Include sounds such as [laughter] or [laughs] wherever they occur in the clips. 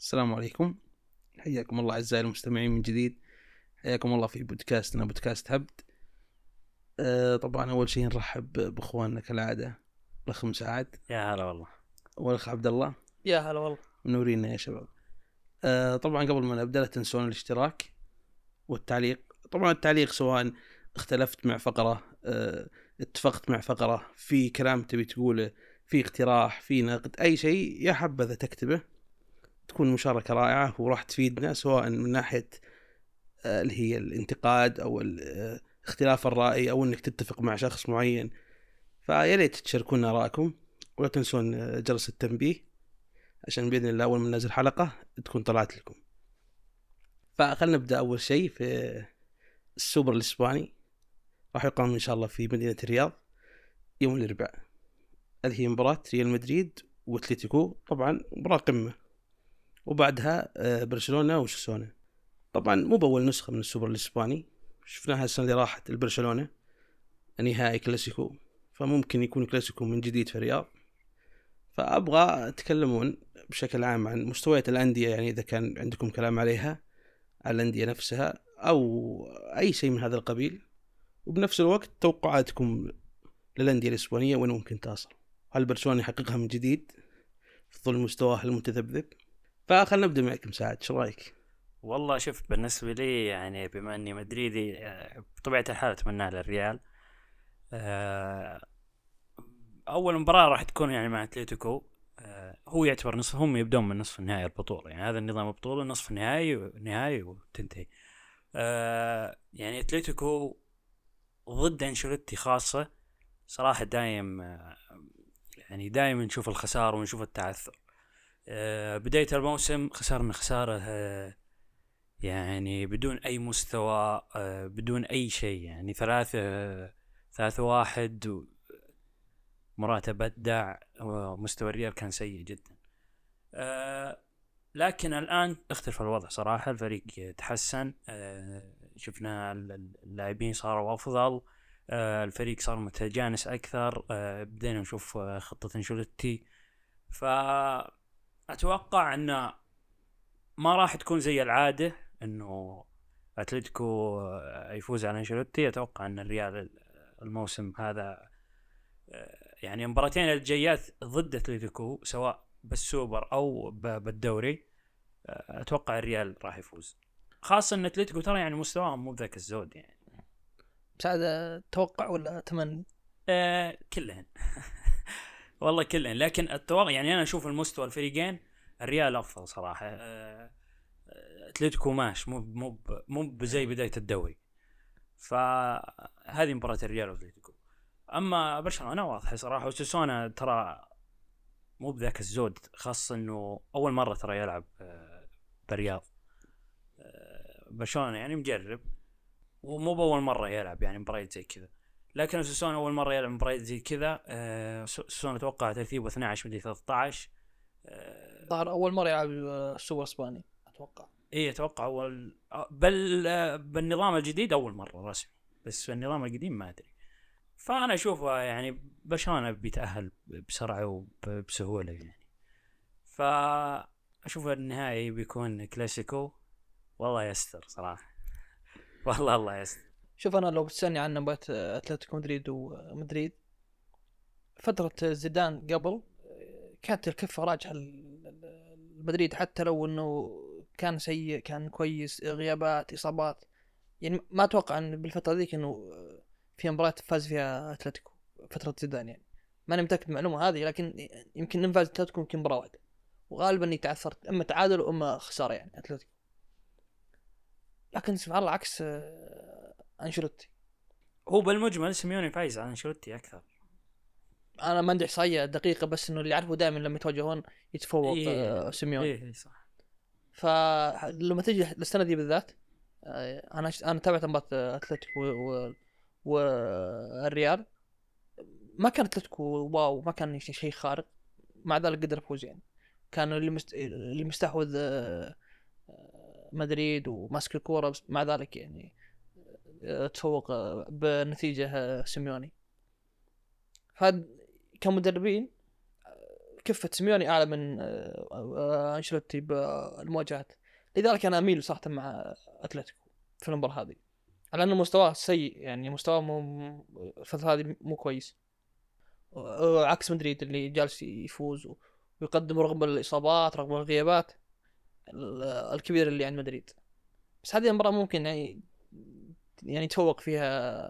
السلام عليكم. حياكم الله أعزائي المستمعين من جديد. حياكم الله في بودكاستنا بودكاست هبد. آه طبعا أول شيء نرحب بإخواننا كالعادة الأخ مساعد. يا هلا والله. والأخ عبد الله. يا هلا والله. منورينا يا شباب. آه طبعا قبل ما نبدأ لا تنسون الاشتراك والتعليق. طبعا التعليق سواء اختلفت مع فقرة آه اتفقت مع فقرة في كلام تبي تقوله في اقتراح في نقد أي شيء يا حبذا تكتبه تكون مشاركة رائعة وراح تفيدنا سواء من ناحية آه، اللي هي الانتقاد ال- آه، اختلاف الرأي أو أنك تتفق مع شخص معين. فيا ريت تشاركونا آرائكم ولا تنسون آه، جرس التنبيه. عشان بإذن الله أول ما ننزل حلقة تكون طلعت لكم. فخلنا نبدأ أول شيء في السوبر الإسباني. راح يقام إن شاء الله في مدينة الرياض يوم الأربعاء. هذه هي مباراة ريال مدريد وأتلتيكو. طبعا مباراة قمة. وبعدها آه، برشلونة وشسونة طبعا مو بأول نسخة من السوبر الإسباني. شفناها السنة اللي راحت البرشلونة نهائي كلاسيكو. فممكن يكون كلاسيكو من جديد في الرياض. فأبغى تكلمون بشكل عام عن مستويات الأندية يعني إذا كان عندكم كلام عليها على الأندية نفسها أو أي شيء من هذا القبيل. وبنفس الوقت توقعاتكم للأندية الإسبانية وين ممكن تصل؟ هل برشلونة يحققها من جديد في ظل مستواه المتذبذب؟ فخلنا نبدأ معك مساعد شو رأيك؟ والله شوف بالنسبة لي يعني بما إني مدريدي آه، بطبيعة الحال اتمناها للريال آه، أول مباراة راح تكون يعني مع أتلتيكو آه، هو يعتبر نصف هم يبدون من نصف النهائي البطولة يعني هذا النظام البطولة نصف النهائي ونهائي وتنتهي يعني أتلتيكو ضد أنشيلوتي خاصة صراحة دايم يعني دايم نشوف الخسارة ونشوف التعثر بداية الموسم خسرنا خسارة آه، يعني بدون أي مستوى آه، بدون أي شيء يعني ثلاثة آه، ثلاثة واحد و- مراتا بدع ومستوى الريال كان سيء جدا. آه، لكن الآن اختلف الوضع صراحة الفريق تحسن آه، شفنا ال- ال- اللاعبين صاروا أفضل آه، الفريق صار متجانس أكثر آه، بدينا نشوف آه، خطة أنشيلوتي. فأتوقع أن ما راح تكون زي العادة أنه أتلتيكو آه، يفوز على أنشيلوتي. أتوقع أن الريال الموسم هذا يعني المباراتين الجايات ضد أتلتيكو سواء بالسوبر أو بالدوري أتوقع الريال راح يفوز. خاصة أن أتلتيكو ترى يعني مستواهم مو بذاك الزود يعني. مساعدة توقع ولا تمني؟ آه كلهن. [laughs] والله كلهن لكن التوقع يعني أنا أشوف المستوى الفريقين الريال أفضل صراحة. آه، آه، أتلتيكو ماش مو مو مو بزي بداية الدوري. فهذه مباراة الريال وأتلتيكو. أما برشلونة واضحه صراحة. وسوسونا ترى مو بذاك الزود خاصه إنه أول مرة ترى يلعب آه، بالرياض. برشلونة يعني مجرب ومو بأول مرة يلعب يعني مباريات زي كذا. لكن سوسونا أول مرة يلعب مباريات زي كذا آه، أتوقع ترتيبه 12 مدري 13 آه، ظهر أول مرة يلعب آه، السوبر الاسباني أتوقع. إي أتوقع أول آه، بل آه، بالنظام الجديد أول مرة رسمي بس النظام القديم ما أدري. فأنا أشوفه يعني برشلونة بيتأهل بسرعة وبسهولة يعني. فأشوف النهائي بيكون كلاسيكو. والله يستر صراحة. [laughs] والله الله يستر. شوف أنا لو بتسألني عن مباراة آه، أتلتيكو مدريد ومدريد فترة زيدان قبل آه، كانت الكفة راجحة ل- ل- لمدريد حتى لو إنه كان سيء كان كويس غيابات إصابات. يعني ما أتوقع إن بالفترة ذيك إنه آه، في مباراة فاز فيها أتلتيكو فترة زيدان يعني. ماني متأكد من المعلومة هذه لكن يمكن إن فاز أتلتيكو يمكن مباراة واحدة. وغالبا إني تعثرت إما تعادل وإما خسارة يعني أتلتيكو. لكن سبحان الله عكس آه، أنشيلوتي. هو بالمجمل سيميوني فايز على أنشيلوتي أكثر. أنا ما عندي إحصائية دقيقة بس إنه اللي اعرفه دائما لما يتواجهون يتفوق إيه. آه، سيميوني. إيه إيه صح. فلما تجي للسنه دي بالذات آه، أنا أنا تابعت مباراة آه، أتلتيكو والريال. ما كان أتلتيكو wow ما كان شيء خارق. مع ذلك قدر يفوز يعني. كان اللي مست... اللي مستحوذ مدريد وماسك الكورة مع ذلك يعني. تفوق آه، بنتيجة آه، سيميوني. فهذا كمدربين آه، كفة سيميوني أعلى من أنشيلوتي بالمواجهات. لذلك أنا أميل صراحة مع أتلتيكو في المباراة هذه. على انه مستواه سيء يعني مستواه مو الفترة هذه مو كويس. عكس مدريد اللي جالس يفوز ويقدم رغم الإصابات رغم الغيابات ال- الكبيره اللي عند مدريد. بس هذه المباراة ممكن يعني يعني يتفوق فيها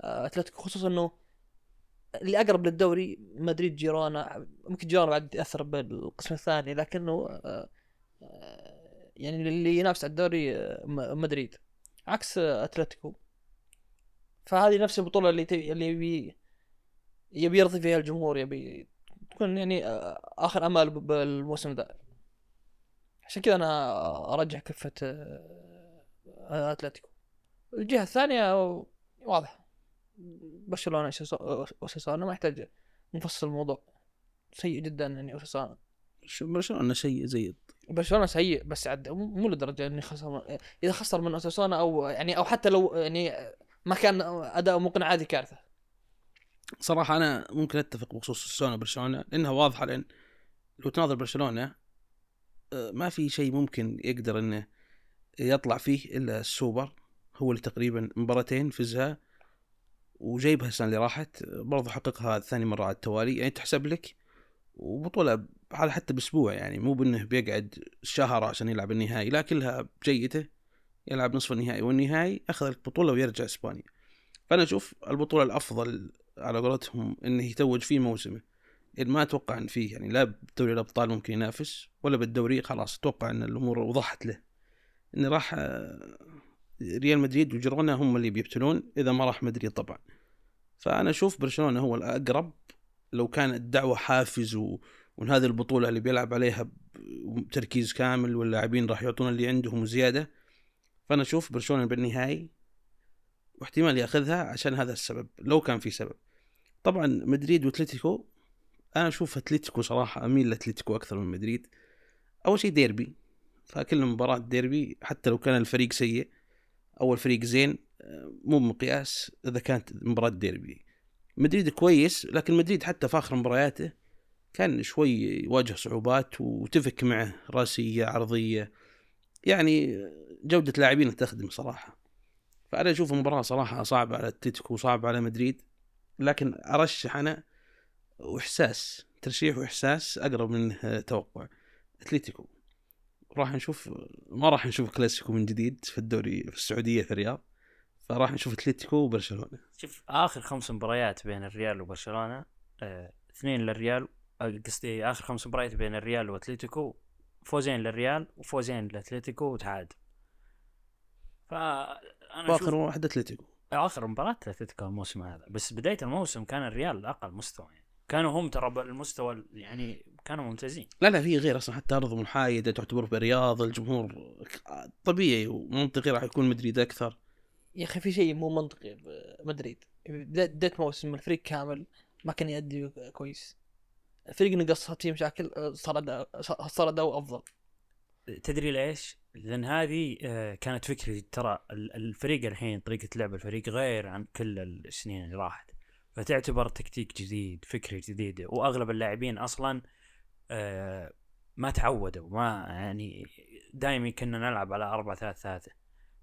آه، أتلتيكو خصوصا إنه اللي اقرب للدوري مدريد جيرونا ممكن جيرونا بعد ياثر بالقسم الثاني لكنه آه، يعني اللي ينافس على الدوري آه، مدريد. عكس أتلتيكو. فهذه نفس البطولة اللي تبي اللي يبي يبي يرضي فيها الجمهور يبي تكون يعني آخر أمل بالموسم ذا. عشان كذا أنا أرجح كفة أتلتيكو. الجهة الثانية واضح. برشلونة اوساسونا ما يحتاج نفصل الموضوع. سيء جدا يعني اوساسونا برشلونة شيء زي برشلونة سيء بس عد مو لدرجة إني خسر. إذا خسر من اوساسونا أو يعني أو حتى لو يعني ما كان أداء مقنع هذه كارثة. صراحة أنا ممكن أتفق بخصوص السونا برشلونه لأنها واضحة لأن لو تناظر برشلونة آه، ما في شيء ممكن يقدر إنه يطلع فيه إلا السوبر. هو اللي تقريبا مباراتين فزها وجايبها السنة اللي راحت برضو حققها ثاني مرة على التوالي يعني تحسب لك وبطولة على حتى بأسبوع يعني مو بأنه بيقعد شهر عشان يلعب النهائي لا كلها بجيته يلعب نصف النهائي والنهائي أخذ البطوله ويرجع إسبانيا. فأنا أشوف البطولة الأفضل على قولتهم انه يتوج فيه موسمه. ما أتوقع إن فيه يعني لا بدوري الأبطال ممكن ينافس ولا بالدوري خلاص أتوقع إن الأمور وضحت له. انه راح ريال مدريد وجيرونا هم اللي بيبتلون إذا ما راح مدريد طبعا. فأنا أشوف برشلونة هو الأقرب لو كان الدعوة حافز و... وان هذه البطولة اللي بيلعب عليها بتركيز كامل واللاعبين راح يعطون اللي عندهم زيادة. فأنا أشوف برشلونة بالنهائي واحتمال يأخذها عشان هذا السبب لو كان في سبب. طبعا مدريد وأتلتيكو أنا أشوف أتلتيكو صراحة أميل لأتلتيكو أكثر من مدريد. أول شيء ديربي فكل مباراة ديربي حتى لو كان الفريق سيء أو الفريق زين مو بمقياس إذا كانت مباراة ديربي. مدريد كويس لكن مدريد حتى في آخر مبارياته كان شوي يواجه صعوبات وتفك معه رأسية عرضية. يعني جودة لاعبين تخدم صراحة. فأنا أشوف المباراة صراحة صعبة على أتلتيكو وصعبه على مدريد. لكن أرشح أنا وإحساس ترشيح وإحساس أقرب من توقع. أتلتيكو. راح نشوف ما راح نشوف كلاسيكو من جديد في الدوري في السعودية في الرياض. فراح نشوف أتلتيكو وبرشلونة. شوف آخر خمس مباريات بين الريال وبرشلونة آه، اثنين للريال آه، قصدي آخر خمس مباريات بين الريال وأتلتيكو فوزين للريال وفوزين لأتلتيكو وتعادل. فأنا وآخر أشوف واحد أتلتيكو. آخر مباراة أتلتيكو الموسم هذا. بس بداية الموسم كان الريال أقل مستوى يعني. كانوا هم ترى المستوى ال- يعني كانوا ممتازين. لا لا في غير أصلا حتى أرض محايده تعتبر برياض الجمهور طبيعي ومنطقي راح يكون مدريد أكثر. يا أخي في شيء مو منطقي بمدريد بدايه بداية موسم الفريق كامل ما كان يؤدي كويس. الفريق نقص صار فيه مشاكل آه، صار صار أداؤه أفضل. تدري ليش؟ لأن هذه آه، كانت فكرتي ترى. ال- الفريق الحين طريقة لعب الفريق غير عن كل السنين اللي راحت. فتعتبر تكتيك جديد فكره جديدة. وأغلب اللاعبين أصلا آه، ما تعودوا ما يعني دائما كنا نلعب على 4 3 3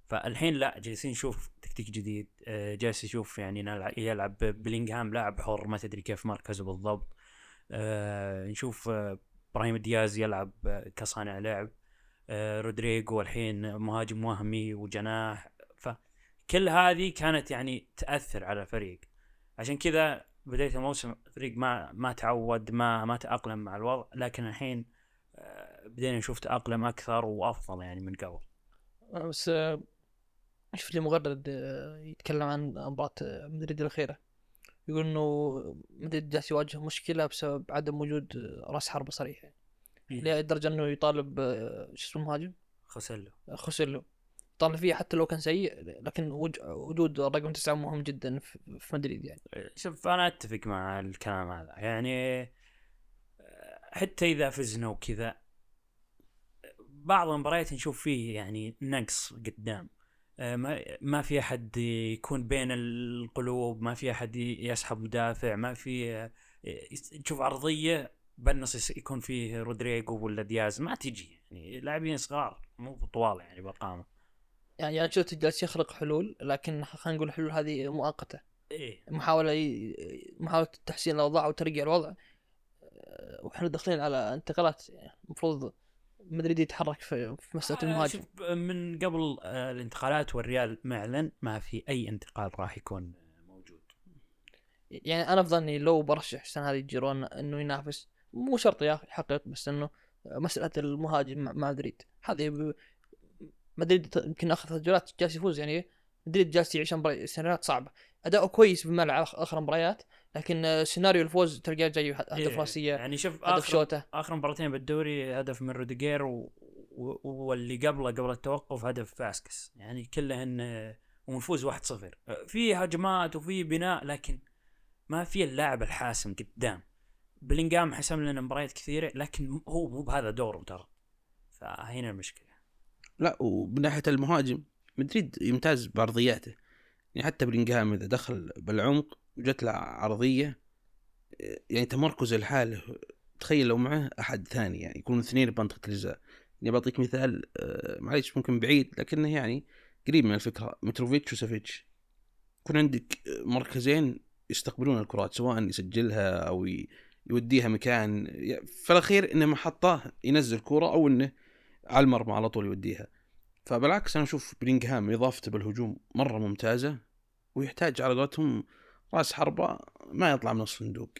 فالحين لا جالسين نشوف تكتيك جديد آه، جالس يشوف يعني نلعب يلعب بلينغهام لاعب حر ما تدري كيف مركزه بالضبط. آه، نشوف آه، إبراهيم دياز يلعب آه، كصانع لعب. آه، رودريجو الحين مهاجم وهمي وجناح. فكل هذه كانت يعني تأثر على الفريق عشان كذا بداية الموسم الفريق ما ما تعود ما ما تأقلم مع الوضع لكن الحين آه، بدينا نشوف تأقلم أكثر وأفضل يعني من قبل. آه، بس آه، شفت لي مغرد يتكلم عن مباراة مدريد الأخيرة؟ يقول إنه مدريد جالس يواجه مشكلة بسبب عدم وجود رأس حربة صريح. لدرجة إنه يطالب شو اسمه المهاجم آه، خوسيلو. يطالب فيه حتى لو كان سيء لكن وج- وجود رقم تسعة مهم جدا في مدريد يعني. شوف أنا أتفق مع الكلام هذا. يعني حتى إذا فزنا وكذا بعض المباريات نشوف فيه يعني نقص قدام. ما في أحد يكون بين القلوب ما في أحد يسحب مدافع ما في تشوف عرضيه بالنص يكون فيه رودريجو ولا دياز ما تجي يعني. لاعبين صغار مو بطوال يعني بقامة. يعني يعني شفت جالس يخلق حلول لكن خلينا نقول الحلول هذه مؤقتة. إيه. محاولة محاولة تحسين الأوضاع وترقيع الوضع. وإحنا داخلين على انتقالات يعني المفروض مدريد يتحرك في, في مسألة آه، المهاجم. من قبل آه، الانتقالات والريال معلن ما في أي انتقال راح يكون موجود. يعني أنا افضل لو برشح السنة هذه جيرونا إنه ينافس مو شرط يحقق بس إنه مسألة المهاجم مع مدريد. هذه. مدريد يمكن آخر ثلاث جولات جالس يفوز يعني مدريد جالس يعيش سيناريوهات صعبة. اداؤه كويس في الملعب آخر مباريات لكن سيناريو الفوز تلقاه جاي اهداف إيه، راسية يعني شوف هدف آخر شوتة. آخر مباراتين بالدوري هدف من روديجير و... و... واللي قبله قبل التوقف هدف فاسكس يعني كلهن ونفوز 1-0 آه، في هجمات وفي بناء لكن ما في اللاعب الحاسم قدام. بلينجهام حسم لنا مباريات كثيرة لكن هو مو بهذا دوره ترى. فهنا المشكلة. لا ومن ناحية المهاجم مدريد يمتاز بعرضياته يعني حتى بلينغهام إذا دخل بالعمق وجت له عرضية يعني تمركز الحاله تخيل لو معه أحد ثاني يعني يكونوا اثنين بمنطقة الجزاء. يعني بعطيك مثال آه، معليش ممكن بعيد لكنه يعني قريب من الفكرة. متروفيتش وسافيتش. يكون عندك مركزين يستقبلون الكرات سواء يسجلها أو يوديها مكان. في الأخير إنه محطة ينزل كرة أو إنه على المرمى على طول يوديها. فبالعكس أنا أشوف بلينغهام إضافته بالهجوم مرة ممتازة ويحتاج على قولتهم رأس حربة ما يطلع من الصندوق.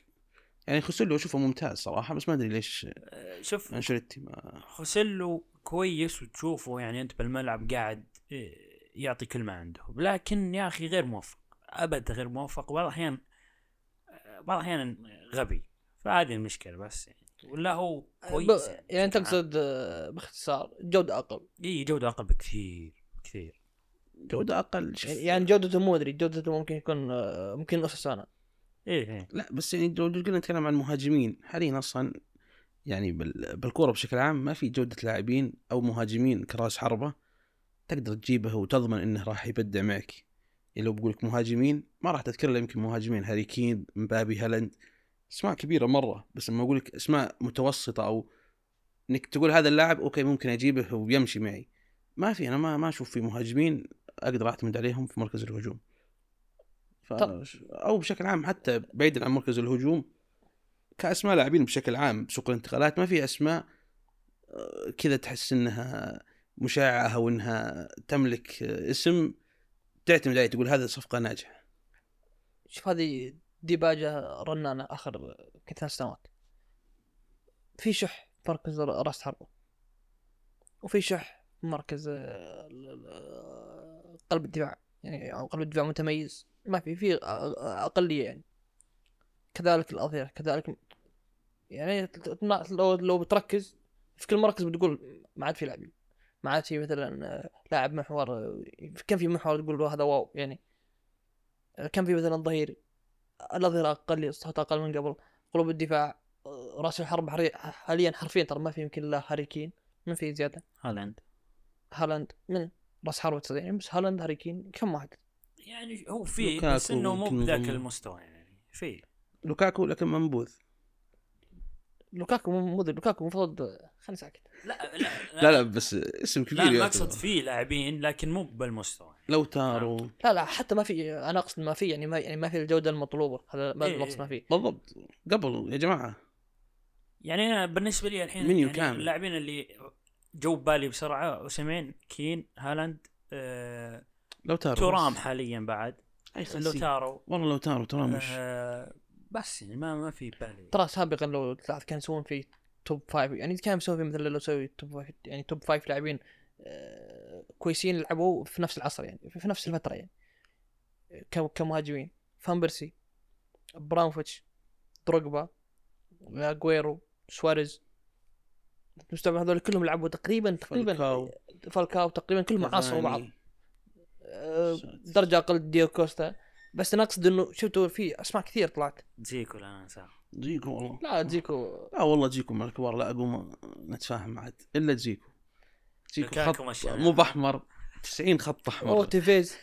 يعني خوسيلو أشوفه ممتاز صراحة بس ما أدري ليش آه، شوف أنشيلوتي ما خوسيلو كويس وتشوفه يعني أنت بالملعب قاعد إيه، يعطي كل ما عنده. لكن يا أخي غير موفق ابدا غير موفق. بعض الأحيان بعض الأحيان غبي فهذه المشكلة بس يعني. ولا هو كويس؟ ب... يعني عام. تقصد آه، باختصار جودة أقل. إي جودة أقل بكثير بكثير جودة أقل شوف يعني- جودته مو أدري جودته ممكن يكون آه، ممكن نص سنة. إيه إيه لا بس يعني لو قلنا نتكلم عن المهاجمين حاليا أصلا يعني بال- بالكورة بشكل عام ما في جودة لاعبين أو مهاجمين كراس حربة تقدر تجيبه وتضمن إنه راح يبدع معك. يعني لو بقول لك مهاجمين ما راح تذكر له يمكن مهاجمين هاري كين مبابي هالاند. اسماء كبيرة مرة بس لما أقول لك اسماء متوسطة أو إنك تقول هذا اللاعب okay ممكن أجيبه ويمشي معي. ما في أنا ما ما أشوف في مهاجمين أقدر أعتمد عليهم في مركز الهجوم. ف... أو بشكل عام حتى بعيدا عن مركز الهجوم كأسماء لاعبين بشكل عام بسوق الانتقالات ما في أسماء آه، كذا تحس إنها مشاعة أو إنها تملك آه، اسم تعتمد عليه تقول هذا صفقة ناجحة. شوف هذه ديباجة رنانة آخر ثلاث سنوات. في شح مركز راس حربة. وفي شح مركز آه، قلب الدفاع يعني قلب الدفاع متميز. ما في في أ- أ- أقلية يعني. كذلك الأظهرة كذلك يعني لو لو بتركز في كل مركز بتقول ما عاد في لاعبين ما عاد في مثلا آه، لاعب محور آه، كان في محور تقول هذا واو يعني. كان في مثلا ظهير الأظهرة أقل صوت أقل من قبل. قلوب الدفاع آه، رأس الحرب حري- حاليا حرفيا ترى ما في يمكن إلا هاري كين. من في زيادة؟ هالاند. هالاند. من؟ رأس حربة يعني بس هالاند هاري كين كم واحد؟ يعني هو في بس إنه مو بذاك. المستوى يعني في. لوكاكو لكن منبوذ. لوكاكو مو لوكاكو المفروض خليني ساكت. لا لا لا لا بس اسم كبير لا. المقصد في لاعبين لكن مو بالمستوى. لو تارو لا لا حتى ما في أنا أقصد ما في يعني ما يعني ما في الجودة المطلوبة. هذا ما إيه، المقصد ما في. بالضبط. قبل يا جماعة. يعني أنا بالنسبة لي الحين منيو يعني كامل. اللاعبين اللي جو بالي بسرعة اسمين كين هالاند آه، لو تارو تورام. حاليا بعد. أي خسي. لوتارو. والله لو تارو ترى مش آه، بس يعني ما ما في بالي ترى سابقا لو تلاحظ كان يسوون في توب فايف يعني كان يسوي في مثل لو يسوي توب فايف يعني توب فايف لاعبين آه، كويسين لعبوا في نفس العصر يعني في نفس الفترة يعني كمهاجمين فان بيرسي إبراهيموفيتش دروجبا اجويرو سواريز مستوعب هذول كلهم لعبوا تقريبا تقريبا فالكاو. فالكاو تقريبا كلهم عاصروا بعض. آه،. درجة أقل دييغو كوستا بس أنا اقصد إنه شفتوا في أسماء كثير طلعت. دجيكو لا انساه دجيكو والله. لا دجيكو لا والله دجيكو مع الكبار لا أقوم نتفاهم عاد إلا جيكو. جيكو خط. مو بأحمر 90 خط أو احمر تيفيز.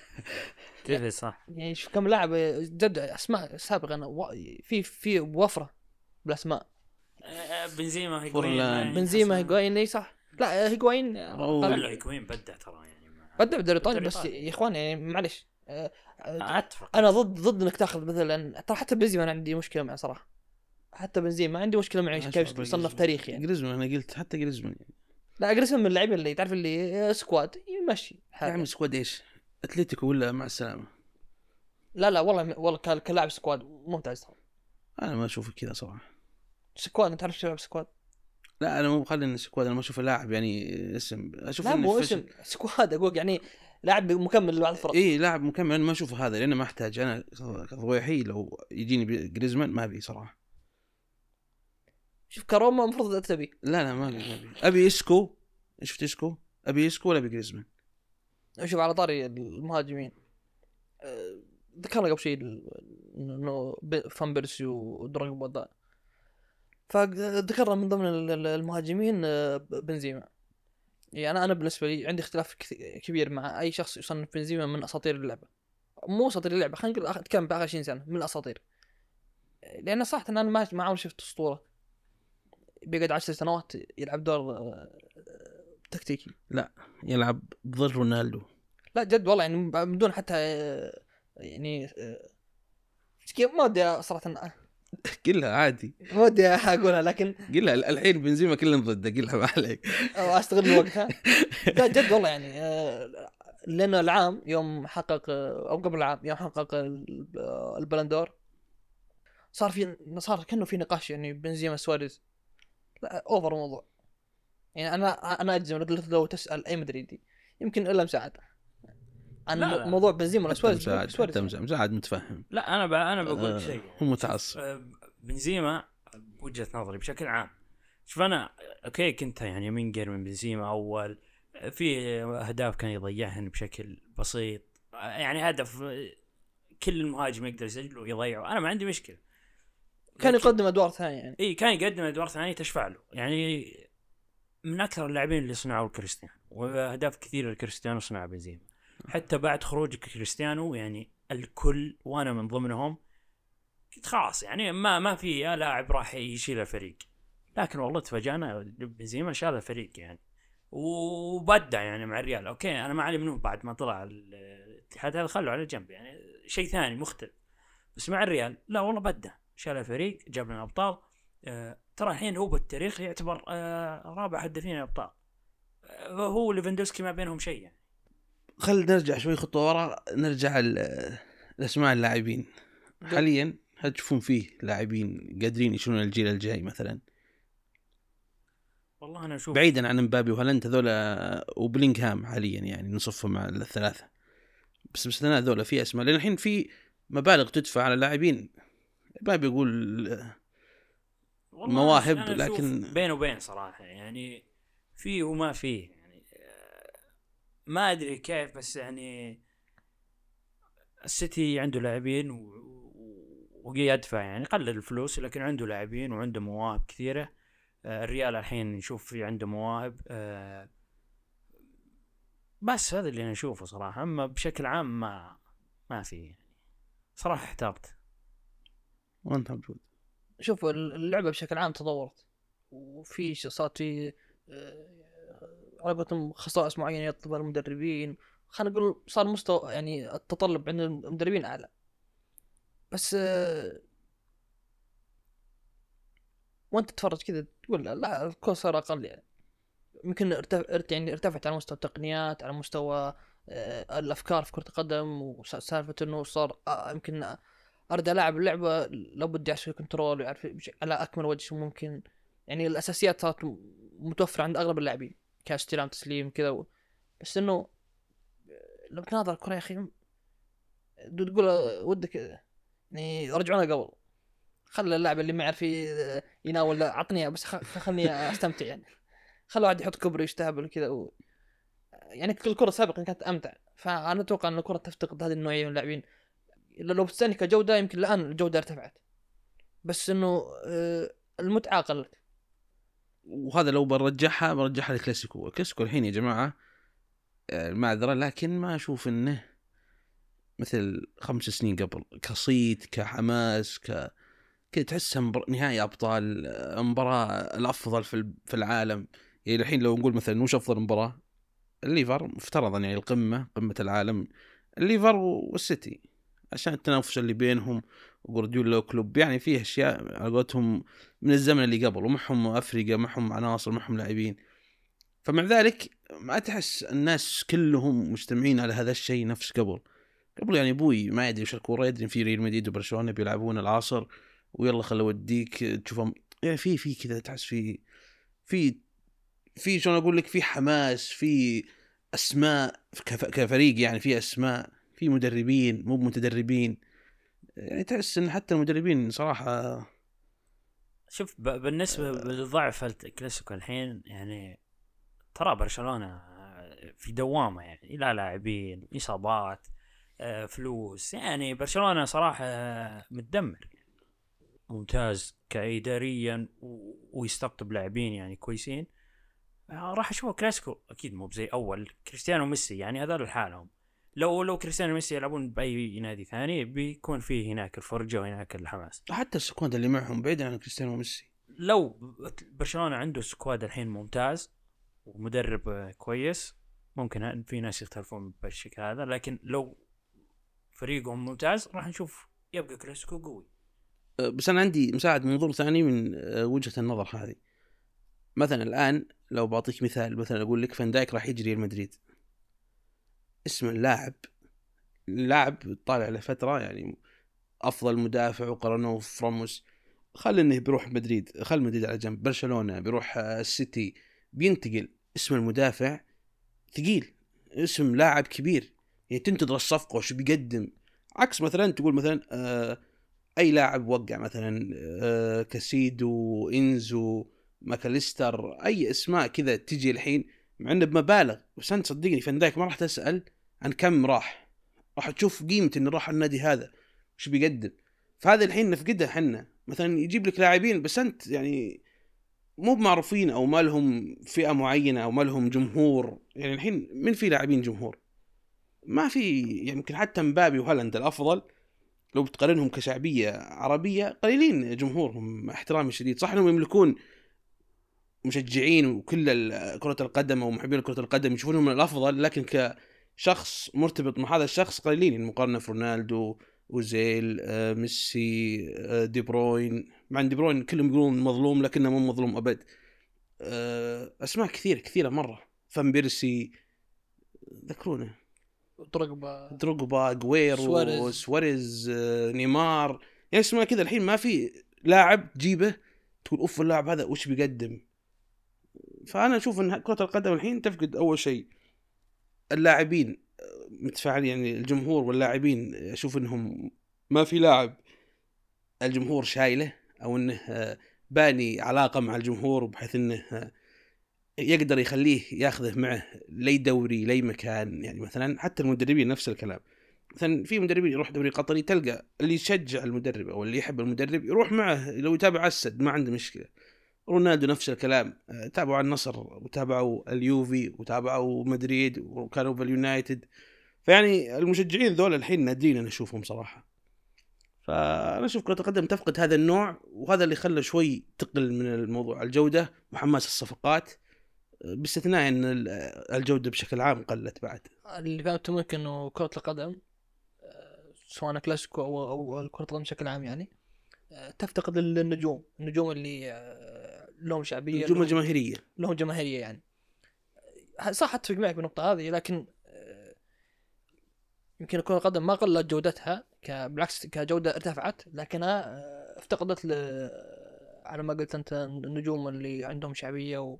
تيفي صح. يعني شوف كم لاعب جد أسماء سابقا و- في في وفرة بالأسماء. آه، بنزيما هيجوين. ما- بنزيما هيجواين إي صح. لا أقل. لا هيجوين بدع ترى يعني بدع بدوري إيطالي بس يا إخوان يعني معلش آه، آه، أتفق. أنا ضد ضد إنك تأخذ مثلا ترى حتى بنزيما أنا عندي مشكلة معه صراحة. حتى بنزيما ما عندي مشكلة معه كيف يصنف تاريخ يعني. جريزمان أنا قلت حتى جريزمان يعني. لا جريزمان من اللعيبه اللي تعرف اللي squad يمشي يا حاله. عم squad إيش؟ اتلتيكو ولا مع السلامة؟ لا لا والله والله كلاعب squad ممتاز. ترى أنا ما أشوف كذا صراحة. squad أنت تعرف تلعب squad؟ لا أنا مو خلي سكواد أنا ما اشوفه لاعب يعني اسم. أشوف لا مو. اسم squad أقول يعني لاعب مكمل لبعض الفرق. اي لاعب مكمل. أنا ما اشوفه هذا لأنه ما أحتاج. أنا كضويحي لو يجيني جريزمان ما أبي صراحة. شوف كروما المفروض تبي. لا لا ما أبي ما أبي. أبي اسكو شفت اسكو أبي اسكو ولا أبي جريزمان شوف على طاري المهاجمين. آه، ذكرنا قبل شيء انه فان بيرسي ودروجبا. فذكرنا من ضمن ال- ال- المهاجمين آه، بنزيما. يعني أنا أنا بالنسبة لي عندي اختلاف كبير مع أي شخص يصنف بنزيما من أساطير اللعبة. مو أساطير اللعبة خلينا نقول أتكلم بآخر 20 سنة من الأساطير. لأن صراحة أنا ما ما عمري شفت أسطورة بيقعد 10 سنوات يلعب دور آه، تكتيكي. يلعب ضد رونالدو. لا جد والله يعني بدون حتى آه، يعني آه، ما ودي صراحة [laughs] قلها عادي. ودي أقولها لكن قلها الحين بنزيما كلنا ضده قلها ما عليك. أو أستغل وقتها. [laughs] لا جد والله يعني آه، لأنه العام يوم حقق أو قبل العام يوم حقق ال- البلندور صار في صار كأنه في نقاش يعني بنزيما سواريز. لا over الموضوع. يعني أنا أنا أجزم لو- تسأل أي مدريدي يمكن إلا مساعد عن لا،. موضوع بنزيما سواريز مساعد مساعد متفهم. لا أنا ب... أنا بقول آه، شيء. هو متعصب. آه، بنزيما بوجهه نظري بشكل عام. شوف أنا okay كنت يعني منقر من بنزيما أول. في أهداف كان يضيعهن بشكل بسيط. يعني هدف آه، كل المهاجم يقدر يسجله ويضيعه. أنا ما عندي مشكلة. كان يقدم أدوار ثانية يعني. إي كان يقدم أدوار ثانية تشفع له. يعني من أكثر اللاعبين اللي صنعوا كريستيانو وأهداف كثيرة لكريستيانو صنعها بنزيما. حتى بعد خروج كريستيانو يعني الكل وأنا من ضمنهم قلت خلاص يعني ما ما في لاعب راح يشيل الفريق. لكن والله تفاجأنا بنزيما شال الفريق يعني. وبدع يعني مع الريال. okay أنا ما علي منه بعد ما طلع ال- الاتحاد هذا خلوا على جنب يعني. شيء ثاني مختلف. بس مع الريال لا والله بدع شال الفريق جاب لنا أبطال. آه ترى الحين هو بالتاريخ يعتبر آه رابع هدافين الابطال آه هو ليفاندوسكي ما بينهم شيء يعني. خل نرجع شوي خطوة ورا نرجع الأسماء اللاعبين. حاليا هل تشوفون فيه لاعبين قادرين يشيلون الجيل الجاي مثلا؟ والله أنا أشوف بعيدا عن مبابي وهالاند هذول وبلينغهام حاليا يعني نصفهم مع الثلاثة؟ بس باستثناء هذول في أسماء لأن الحين في مبالغ تدفع على لاعبين. ما بيقول مواهب، لكن- بين وبين صراحة يعني فيه وما فيه ما أدري كيف بس يعني السيتي عنده لاعبين و- و- ويدفع يعني قلل الفلوس لكن عنده لاعبين وعنده مواهب كثيرة. آه، الريال الحين نشوف في عنده مواهب. آه، بس هذا اللي أنا أشوفه صراحة. أما بشكل عام ما ما في يعني. صراحة احترت. وأنت موجود شوف اللعبة بشكل عام تطورت. وفي صارت في آه، على خصائص معينة يطلبها المدربين خلينا نقول صار مستوى يعني التطلب عند المدربين أعلى. بس آه، وأنت تتفرج كذا تقول لا، الكون صار أقل يعني. يمكن ارتفع يعني ارتفعت على مستوى التقنيات على مستوى آه، الأفكار في كرة القدم وسالفة إنه صار آه، يمكن ارجع العب اللعبة لابد يعرف كنترول ويعرف على أكمل وجه ممكن. يعني الأساسيات صارت متوفرة عند أغلب اللاعبين. كاستلام تسليم كذا و... بس إنه لو تناظر الكره يا أخي تقول ودك يعني رجعونا قبل. خلى اللاعب اللي ما يعرف يناول عطني بس خلني أستمتع يعني. خلى واحد يحط كبري يستهبل كذا و... يعني الكره السابقه كانت أمتع. فأنا أتوقع إن الكرة تفتقد هذه النوعية من اللاعبين. لو بتستني كجوده يمكن الآن الجودة ارتفعت. بس إنه آه، المتعة قلت وهذا لو برجعها برجعها للكلاسيكو الكلاسيكو الحين يا جماعة آه، المعذرة لكن ما أشوف إنه مثل خمس سنين قبل. كصيت كحماس ك كذا تحسها مبر... نهائي أبطال آه، مباراه الأفضل في في العالم. يعني الحين لو نقول مثلا وش أفضل مباراة؟ الليفر مفترضا يعني القمة قمة العالم. الليفر والسيتي عشان التنافس اللي بينهم وجوارديولا كلوب. يعني فيه أشياء على قولتهم من الزمن اللي قبل ومعهم أفريقيا معهم عناصر معهم لاعبين. فمع ذلك ما تحس الناس كلهم مجتمعين على هذا الشيء نفس قبل. قبل يعني أبوي ما يدري وش الكورة يدري في ريال مدريد وبرشلونة بيلعبون العصر ويلا خل أوديك تشوفهم. يعني في في كذا تحس في في في شلون أقول لك في حماس في أسماء كف- كفريق يعني في أسماء في مدربين مو متدربين. يعني تحس إن حتى المدربين صراحة شوف بالنسبة لضعف الكلاسيكو الحين يعني ترى برشلونة في دوامة يعني لا لاعبين إصابات آه، فلوس يعني برشلونة صراحة متدمر. ممتاز كإداريا ويستقطب لاعبين يعني كويسين. آه، راح أشوف كلاسيكو أكيد مو بزي أول كريستيانو وميسي يعني هذول لحالهم. لو لو كريستيانو وميسي يلعبون بأي نادي ثاني بيكون فيه هناك الفرجة وهناك الحماس. حتى ال squad اللي معهم بعيد عن كريستيانو وميسي. لو برشلونة عنده squad الحين ممتاز ومدرب آه، كويس ممكن في ناس يختلفون بالشكل هذا لكن لو فريقهم ممتاز راح نشوف يبقى كلاسيكو قوي. بس أنا عندي مساعد منظور ثاني من أه، وجهة النظر هذه. مثلا الآن لو بعطيك مثال مثلا أقول لك فان دايك راح يجي ريال مدريد. اسم اللاعب. اللاعب طالع له فترة يعني أفضل مدافع وقارنوه في راموس. خل انه بيروح مدريد خل مدريد على جنب برشلونة بيروح أه، السيتي. بينتقل اسم المدافع ثقيل اسم لاعب كبير. يعني تنتظر الصفقة وش بيقدم. عكس مثلا تقول مثلا آه أي لاعب وقع مثلا آه كاسيدو إنزو ماكاليستر أي أسماء كذا تجي الحين مع إنه بمبالغ. بس أنت صدقني فان ما راح تسأل عن كم راح. راح تشوف قيمة إنه راح النادي هذا وش بيقدم. فهذا الحين نفقدها إحنا. مثلا يجيب لك لاعبين بس أنت يعني مو بمعروفين أو ما لهم فئة معينة أو ما لهم جمهور. يعني الحين من في لاعبين جمهور؟ ما في يعني يمكن حتى مبابي وهالاند الأفضل. لو بتقارنهم كشعبية عربية قليلين جمهورهم احترامي الشديد صح إنهم يملكون مشجعين وكل كرة القدم أو محبين كرة القدم يشوفونهم من الأفضل لكن كشخص مرتبط مع هذا الشخص قليلين المقارنه في رونالدو اوزيل آه، ميسي آه، دي بروين. مع دي بروين كلهم يقولون مظلوم لكنه مو مظلوم أبد. آه، أسماء كثيرة كثيرة مرة. فان بيرسي ذكرونا دروجبا. دروجبا جويرو سواريز. سواريز, سواريز آه، نيمار. يعني أسماء كذا الحين ما في لاعب تجيبه تقول أوف اللاعب هذا وش بيقدم؟ فأنا أشوف إن كرة القدم الحين تفقد أول شيء. اللاعبين متفاعلين يعني الجمهور واللاعبين أشوف إنهم ما في لاعب الجمهور شايله أو إنه آه، باني علاقة مع الجمهور بحيث إنه آه، يقدر يخليه ياخذه معه لي دوري لي مكان يعني مثلا حتى المدربين نفس الكلام. مثلا في مدربين يروح دوري قطري تلقى اللي يشجع المدرب أو اللي يحب المدرب يروح معه لو يتابع أسد ما عنده مشكلة. رونالدو نفس الكلام. آه، تابعوا النصر وتابعوا اليوفي وتابعوا مدريد وكانوا في اليونايتد فيعني المشجعين ذول الحين نادرين أنا أشوفهم صراحة. فأنا أشوف كره القدم تفقد هذا النوع وهذا اللي خلى شوي تقل من الموضوع. الجودة وحماس الصفقات آه، باستثناء إن ال- الجودة بشكل عام قلت بعد. اللي فهمته منك إنه كرة القدم آه، سواء كلاسيكو أو كرة القدم بشكل عام يعني آه، تفتقد النجوم النجوم اللي آه، لهم شعبية لهم- الجماهيرية. لهم جماهيرية يعني. صح أتفق معك بالنقطة هذه لكن آه، يمكن كرة القدم ما قلت جودتها بالعكس كجودة ارتفعت لكنها آه، افتقدت ل على ما قلت أنت النجوم اللي عندهم شعبية و...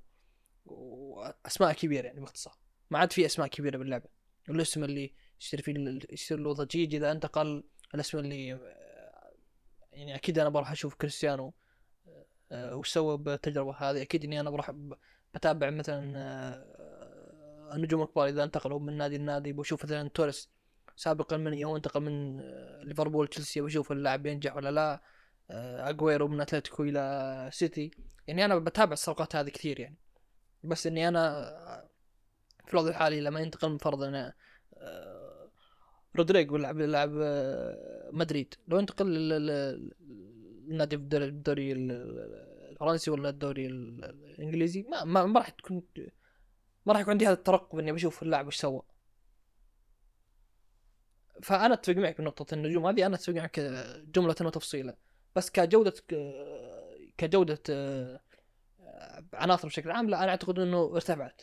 وأسماء كبيرة يعني باختصار. ما عاد في أسماء كبيرة باللعبة. الاسم اللي يصير فيه يصير له ضجيج إذا انتقل الاسم اللي يعني أكيد أنا بروح أشوف كريستيانو آه، وش سوى بالتجربة هذه؟ أكيد إني أنا بروح بتابع مثلا آه، النجوم الكبار إذا انتقلوا من نادي لنادي. بشوف مثلا توريس سابقا من يوم انتقل من آه، ليفربول تشيلسي. بشوف اللاعب ينجح ولا لا. آه، اجويرو من أتلتيكو إلى سيتي. يعني أنا بتابع الصفقات هذه كثير يعني. بس إني أنا آه، في الوضع الحالي لما ينتقل من فرضا رودريجو لاعب لاعب آه، مدريد. لو ينتقل ل- ل- النادي بالدوري الدوري ال- ال- الفرنسي ولا الدوري ال- الإنجليزي ما ما, ما راح تكون ما راح يكون عندي هذا الترقب إني بشوف اللاعب وش سوى. فأنا أتفق معك بنقطة النجوم هذه أنا أتفق معك جملة وتفصيلا بس كجودة كجودة آه، عناصر بشكل عام لا أنا أعتقد إنه ارتفعت.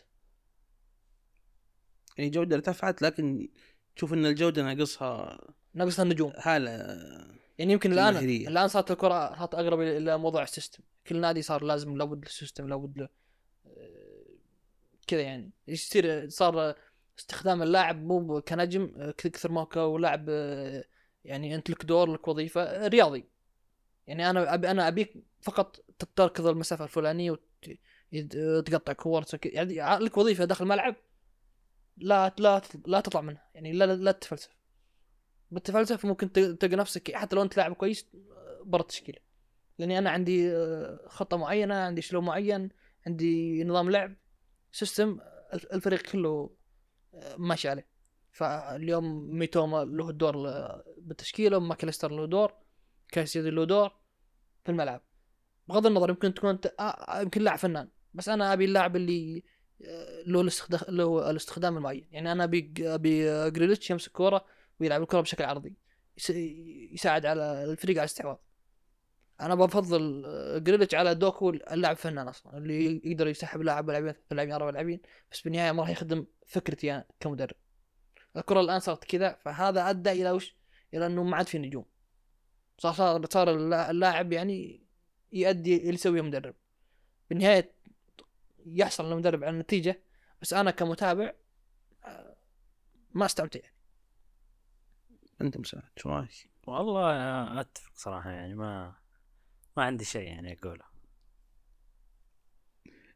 يعني جودة ارتفعت لكن تشوف إن الجودة ناقصها ناقصها النجوم حالة يعني يمكن الان جماهيرية. الآن صارت الكرة صارت أقرب إلى موضوع ال system كل نادي صار لازم لابد له system لابد له آه، كذا يعني يصير صار استخدام اللاعب مو كنجم آه، كثر ما هو كلاعب آه، يعني انت لك دور لك وظيفه رياضي يعني أنا ابي أنا أبيك فقط تركض المسافة الفلانية وتقطع كور تسوي كذا. يعني لك وظيفة داخل الملعب لا لا لا تطلع منها. يعني لا لا, تتفلسف. بالتفلسف ممكن تلقى نفسك حتى لو انت لاعب كويس برا التشكيله لأني أنا عندي آه، خطة معينة عندي اسلوب معين عندي نظام لعب system الف- الفريق كله آه، ماشي عليه. فاليوم ميتوما له دور بالتشكيلة ماكليستر له دور كايسيدو له دور في الملعب. بغض النظر يمكن تكون آه، يمكن لاعب فنان. بس أنا أبي اللاعب اللي له الاستخدام له الاستخدام المعين. يعني أنا أبي أبي جريليتش يمسك كوره ويلعب الكرة بشكل عرضي. يس- يساعد على الفريق على الاستحواذ أنا بفضل جريليتش على دوكو اللاعب فنان أصلا اللي يقدر يسحب لاعب لاعبين لاعبين أربع لاعبين بس بالنهايه ما راح يخدم فكرتي أنا كمدرب. الكرة الآن صارت كذا فهذا أدى إلى وش؟ إلى إنه ما عاد في نجوم. صار صار صار اللا- اللاعب يعني يؤدي اللي يسويه المدرب بالنهايه يحصل المدرب على النتيجة بس أنا كمتابع آه، ما استمتع. أنت مساعد شو رايك؟ والله أتفق صراحة يعني ما ما عندي شيء يعني أقوله.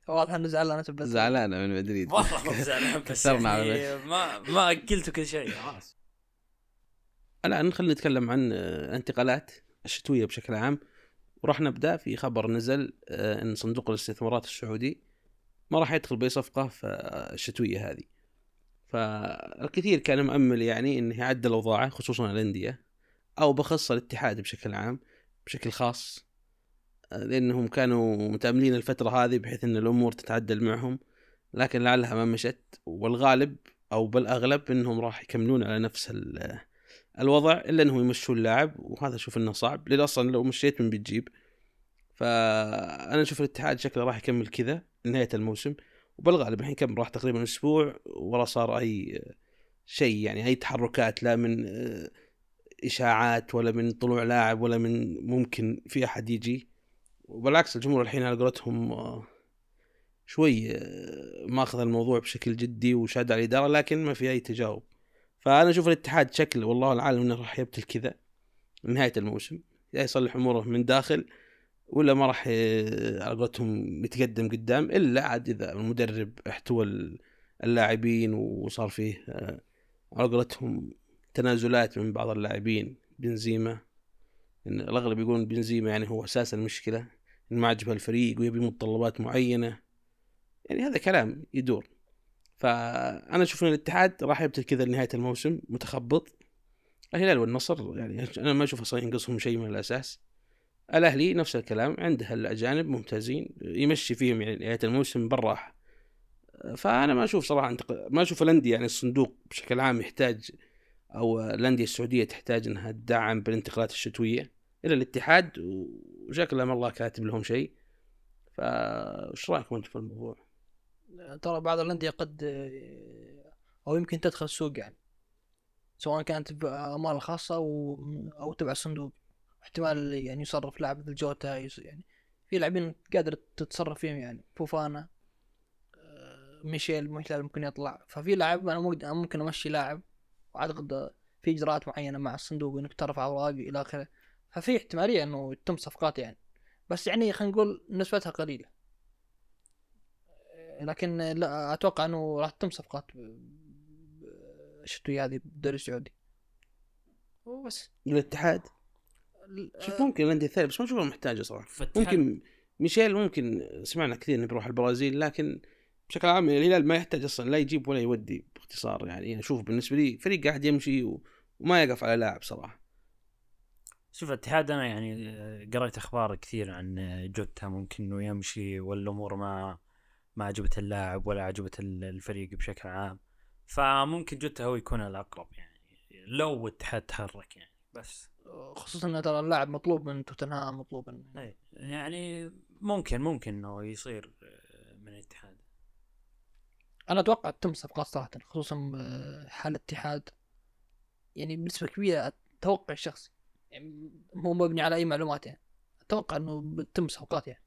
واضح إنه زعلان أنت بس زعلانه من مدريد. والله مو [laughs] زعلان بس يعني ما ما اكلتوا كل شيء خلاص. الان خلينا نتكلم عن آه، الانتقالات الشتوية بشكل عام. وراح نبدأ في خبر نزل آه، إن صندوق الاستثمارات السعودي ما راح يدخل بأي صفقة الشتويه هذه. فالكثير كان مؤمل يعني انه يعدل أوضاعه خصوصا الأندية أو بخص الاتحاد بشكل عام بشكل خاص لأنهم كانوا متأملين الفترة هذه بحيث إن الأمور تتعدل معهم. لكن لعلها ما مشت والغالب أو بالأغلب إنهم راح يكملون على نفس ال- الوضع إلا إنهم يمشون اللاعب وهذا أشوف إنه صعب. لأن أصلا لو مشيت من بتجيب فأنا أشوف الاتحاد شكله راح يكمل كذا لنهايه الموسم وبالغالب الحين كم راح تقريبا أسبوع ولا صار أي شيء يعني أي تحركات لا من آه، إشاعات ولا من طلوع لاعب ولا من ممكن في أحد يجي. وبالعكس الجمهور الحين على قولتهم آه، شوي آه، ماخذ الموضوع بشكل جدي وشاد على الإدارة لكن ما في أي تجاوب. فأنا أشوف الاتحاد شكل والله العالم إنه راح يبتل كذا نهاية الموسم يصلح أموره من داخل ولا ما راح على قولتهم يتقدم قدام إلا عاد إذا المدرب احتوى ال- اللاعبين وصار فيه آه، على قولتهم تنازلات من بعض اللاعبين. بنزيما إن الأغلب يقولون بنزيما يعني هو أساس المشكلة ما عجبه الفريق ويبي متطلبات معينة. يعني هذا كلام يدور. فأنا أشوف إن الاتحاد راح يبتل كذا لنهاية الموسم متخبط. الهلال والنصر يعني أنا ما أشوف أصلا ينقصهم شيء من الأساس. الأهلي نفس الكلام عنده الأجانب ممتازين يمشي فيهم يعني نهاية الموسم بالراحة فأنا ما أشوف صراحة. ما أشوف الأندية يعني الصندوق بشكل عام يحتاج أو الأندية السعودية تحتاج إنها تدعم بالانتقالات الشتوية إلى الاتحاد وشكله ما الله كاتب لهم شيء فايش رأيكم أنتم في الموضوع؟ ترى بعض الأندية قد أو يمكن تدخل السوق يعني سواء كانت باموال خاصة أو أو تبع الصندوق احتمال يعني يصرف لاعب مثل جوتا يعني. في لاعبين قادر تتصرف فيهم يعني فوفانا آه، ميشيل ميشيل ممكن يطلع. ففي لاعب أنا ممكن- أمشي لاعب وأعتقد في إجراءات معينة مع الصندوق إنك ترفع اوراق إلى آخره. ففي احتمالية إنه يتم صفقات يعني. بس يعني خلينا نقول نسبتها قليلة. لكن لا أتوقع إنه راح تتم صفقات الشتوية هذه بالدوري السعودي. وبس الاتحاد شوف ممكن الانديه الثانية بس ما اشوفها محتاجه صراحة. ممكن ميشيل ممكن سمعنا كثير إنه بيروح البرازيل لكن بشكل عام الهلال ما يحتاج أصلا لا يجيب ولا يودي باختصار يعني. أشوف بالنسبة لي فريق قاعد يمشي و- وما يقف على لاعب صراحة. شوف الاتحاد أنا يعني آه، قريت أخبار كثير عن آه، جوتا ممكن إنه يمشي والأمور ما ما عجبت اللاعب ولا عجبت ال- الفريق بشكل عام. فممكن جوتا هو يكون الأقرب يعني لو الاتحاد تحرك يعني بس. خصوصا ان ترى اللاعب مطلوب من توتنهام مطلوب من أي يعني ممكن ممكن إنه يصير آه، من الاتحاد. أنا أتوقع تم صفقات صراحة خصوصا آه، حال الاتحاد. يعني بنسبة كبيرة توقع الشخصي. يعني مو مبني على أي معلومات يعني. أتوقع إنه بتم صفقات يعني.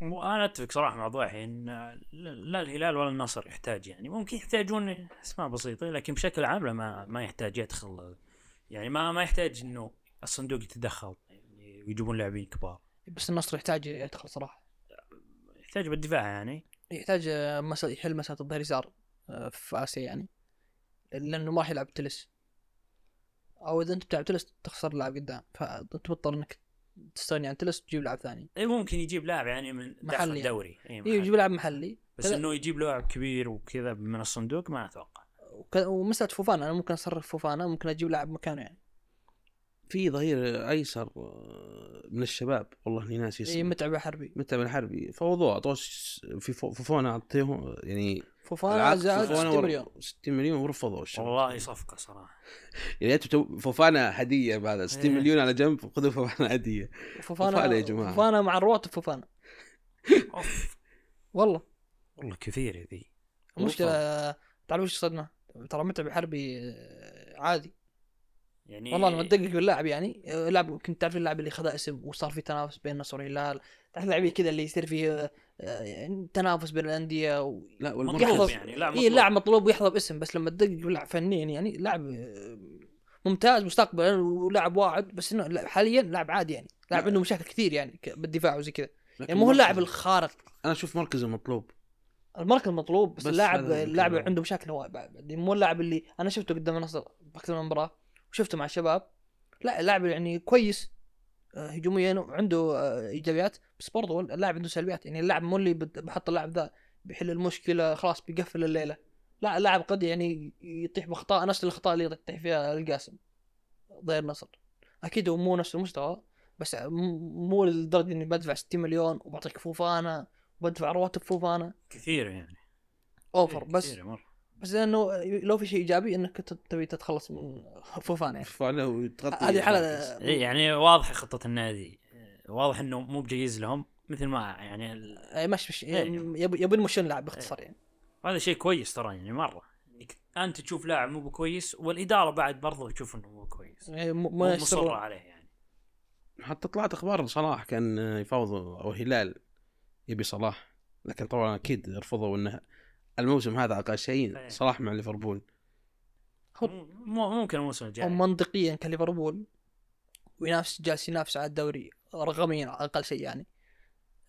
وأنا أتفق صراحة مع ضاحي إن لا الهلال ولا النصر يحتاج يعني. ممكن يحتاجون أسماء بسيطة لكن بشكل عام ما ما يحتاج يدخل. يعني ما ما يحتاج إنه الصندوق يتدخل يعني ويجيبون لاعبين كبار. بس النصر يحتاج يدخل صراحة. يحتاج بالدفاع يعني. يحتاج مسا يحل مساله الظهير يسار آه، في آسيا يعني لأنه ما راح يلعب تلس. أو إذا أنت بتلعب تلس تخسر لاعب قدام فتضطر إنك تستغني عن تلس وتجيب لاعب ثاني. اي ممكن يجيب لاعب يعني من محلي يعني. الدوري. اي إيه، محلي. يجيب لاعب محلي. بس إنه يجيب لاعب كبير وكذا من الصندوق ما أتوقع. وك- ومسألة فوفانا أنا ممكن أصرف فوفانا ممكن أجيب لاعب مكانه يعني. في ظهير أيسر آه، من الشباب والله إني ناسي اي اسمه. متعب حربي. متعب الحربي. فوضوه أعطوه في فو- فوفانا أعطيهم يعني فوفانا زاد فوفانا 60 ور- مليون. 60 مليون ورفضوا الشباب. والله صفقة صراحة. يعني أنتم تو- فوفانا هدية بعد 60 إيه. مليون على جنب خذوا فوفانا هدية. فوفانا فوفانا يا جماعة. فوفانا مع رواتب فوفانا. [laughs] أوف. والله. والله كثير يا ذي. المشكلة تعرف وش صدمة؟ ترى متعب حربي آه، عادي. يعني والله لما تدقق باللاعب يعني لاعب كنت تعرف اللاعب اللي خذ اسم وصار في تنافس بين النصر والهلال تعرف اللاعبين كذا اللي يصير فيه يعني تنافس بين الأندية و... لا مطلوب والمركز يعني لا اي لاعب مطلوب ويحظى باسم بس لما تدقق باللاعب فنيا يعني لاعب آه، ممتاز مستقبلا ولاعب واعد بس إنه حاليا لاعب عادي يعني لاعب لا. عنده مشاكل كثير يعني بالدفاع وزي كذا يعني مو هو اللاعب مركزه- الخارق أنا أشوف مركزه مطلوب المركز مطلوب بس, بس اللاعب اللاعب. عنده مشاكل هو بعد بعد. مو اللاعب اللي أنا شفته قدام النصر باكثر من مباراة وشفته مع الشباب. لا اللاعب يعني كويس. آه، هجوميا وعنده آه، إيجابيات بس برضو اللاعب عنده سلبيات. يعني اللاعب مو اللي بحط اللاعب ذا بيحل المشكلة خلاص بيقفل الليلة. لا اللاعب قد يعني يطيح باخطاء نفس الاخطاء اللي يطيح فيها القاسم ضير النصر أكيد هو مو نفس المستوى بس مو لدرجة إني بدفع 60 مليون وبعطيك فوفانا وبدفع رواتب فوفانا. كثير يعني. أوفر إيه، بس كثير مرة. بس لأنه لو في شيء إيجابي إنك تبي تتخلص من فوفانا يعني. فوفانا وتغطي هذه حالة. إيه يعني واضح خطة النادي. واضح إنه مو بجيز لهم مثل ما يعني ال... آه، مش مش. يبي يبي يمشون لاعب باختصار يعني. هذا شيء كويس ترى يعني مرة. إنك أنت تشوف لاعب مو بكويس والإدارة بعد برضه تشوف إنه مو كويس. يعني ما يستر عليه يعني. حتى طلعت أخبار صلاح كان يفاوض أو الهلال يبي صلاح لكن طبعا أكيد رفضوا إنه الموسم هذا أقل إيه. شيء صلاح مع ليفربول. ممكن الموسم الجاي. منطقيا كليفربول وينافس جالس ينافس على الدوري رقميا أقل شيء يعني.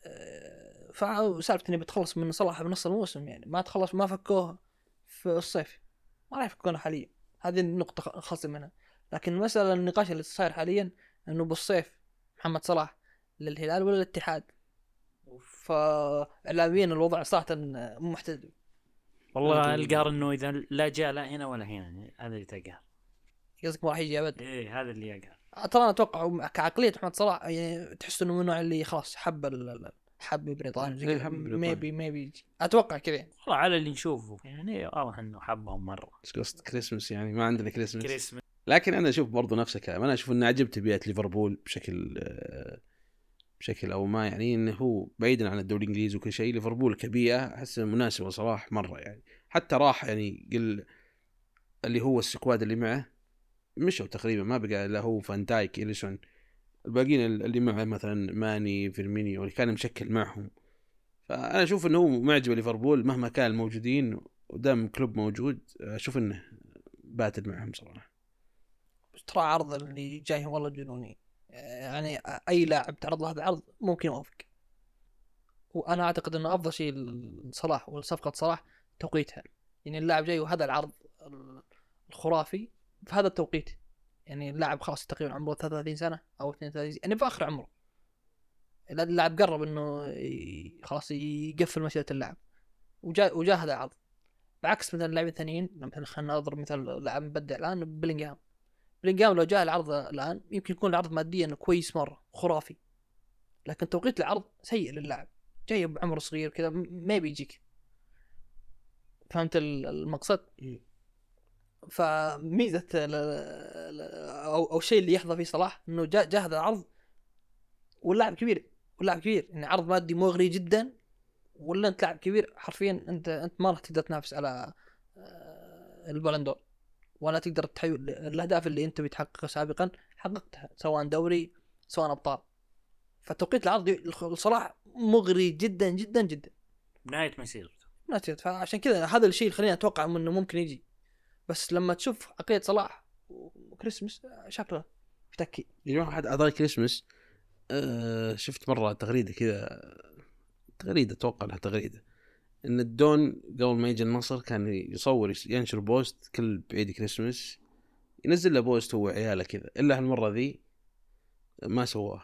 آه، فسالفه إني بتخلص من صلاح بنص الموسم يعني. ما تخلص ما فكوه في الصيف. ما راح يفكونه حاليا. هذه النقطة خ- خاصة منها. لكن المسألة النقاش اللي صاير حاليا إنه بالصيف محمد صلاح للهلال ولا الاتحاد؟ فاعلاميا الوضع صراحة مو محتدم والله القار انه إذا لا جاء لا هنا ولا هنا يعني هذا اللي تلقاه. قصدك ما راح يجي أبد؟ إيه هذا اللي يقهر ترى أنا أتوقع كعقلية محمد صلاح يعني تحس إنه من النوع اللي خلاص حب حب بريطانيا زي إيه،. ميبي ميبي أتوقع كذا والله على اللي نشوفه يعني واضح إنه حبهم مرة. بس قصد كريسمس يعني ما عندنا كريسمس كريسمس لكن أنا أشوف برضو نفس الكلام أنا أشوف إنه عجبت بيئة ليفربول بشكل آه، بشكل أو ما يعني إنه هو بعيدا عن الدوري الإنجليزي وكل شيء ليفربول كبيئة أحس مناسبة صلاح مرة يعني. حتى راح يعني قل اللي هو ال squad اللي معه مشوا تقريبا ما بقى الا هو فان دايك إليسون. الباقيين اللي معه مثلا ماني فيرمينيو اللي كان مشكل معهم. فأنا أشوف إنه هو معجب ليفربول مهما كان الموجودين ودام كلوب موجود أشوف إنه battle معهم صراحة. ترى عرض اللي جاي والله جنوني يعني أي لاعب تعرض له هذا العرض ممكن يوافق. وأنا أعتقد إنه أفضل شيء لصلاح وصفقة صلاح توقيتها. يعني اللاعب جاي وهذا العرض الخرافي في هذا التوقيت. يعني اللاعب خلاص تقريبا عمره 33 سنة أو 32 يعني في آخر عمره. اللاعب قرب إنه خلاص يقفل مسيرة اللعب وجاء وجاء هذا العرض. بعكس مثلا اللاعبين الثانيين مثلا خلينا نضرب مثال لاعب مبدع الآن بلينغهام بلينجهام لو جاء العرض الآن يمكن يكون العرض ماديا كويس مرة خرافي. لكن توقيت العرض سيء للاعب. جاي بعمر صغير كذا ما بيجيك فهمت ال- المقصد؟ فميزة ال- ال- أو أو الشيء اللي يحظى فيه صلاح إنه جاء جاء هذا العرض واللاعب كبير. واللاعب كبير. يعني عرض مادي مغري جدا ولا أنت لاعب كبير حرفيا أنت أنت ما راح تقدر تنافس على آه، البلندور ولا تقدر تحيول الأهداف اللي أنت بتحققها سابقا حققتها سواء دوري سواء أبطال. فتوقيت العرض لصلاح مغري جدا جدا جدا. بنهايه مسيرته ناتج فعشان كذا هذا الشيء اللي خليني أتوقع إنه ممكن يجي. بس لما تشوف عقلية صلاح وكريسمس شكله يتكي يا جماعة حد اعطاني كريسمس آه شفت مرة تغريدة كذا. تغريدة أتوقع إنها تغريدة. إن الدون قبل ما يجي النصر كان يصور ينشر بوست كل بعيد كريسمس ينزل له بوست هو وعياله كذا إلا هالمرة ذي ما سواه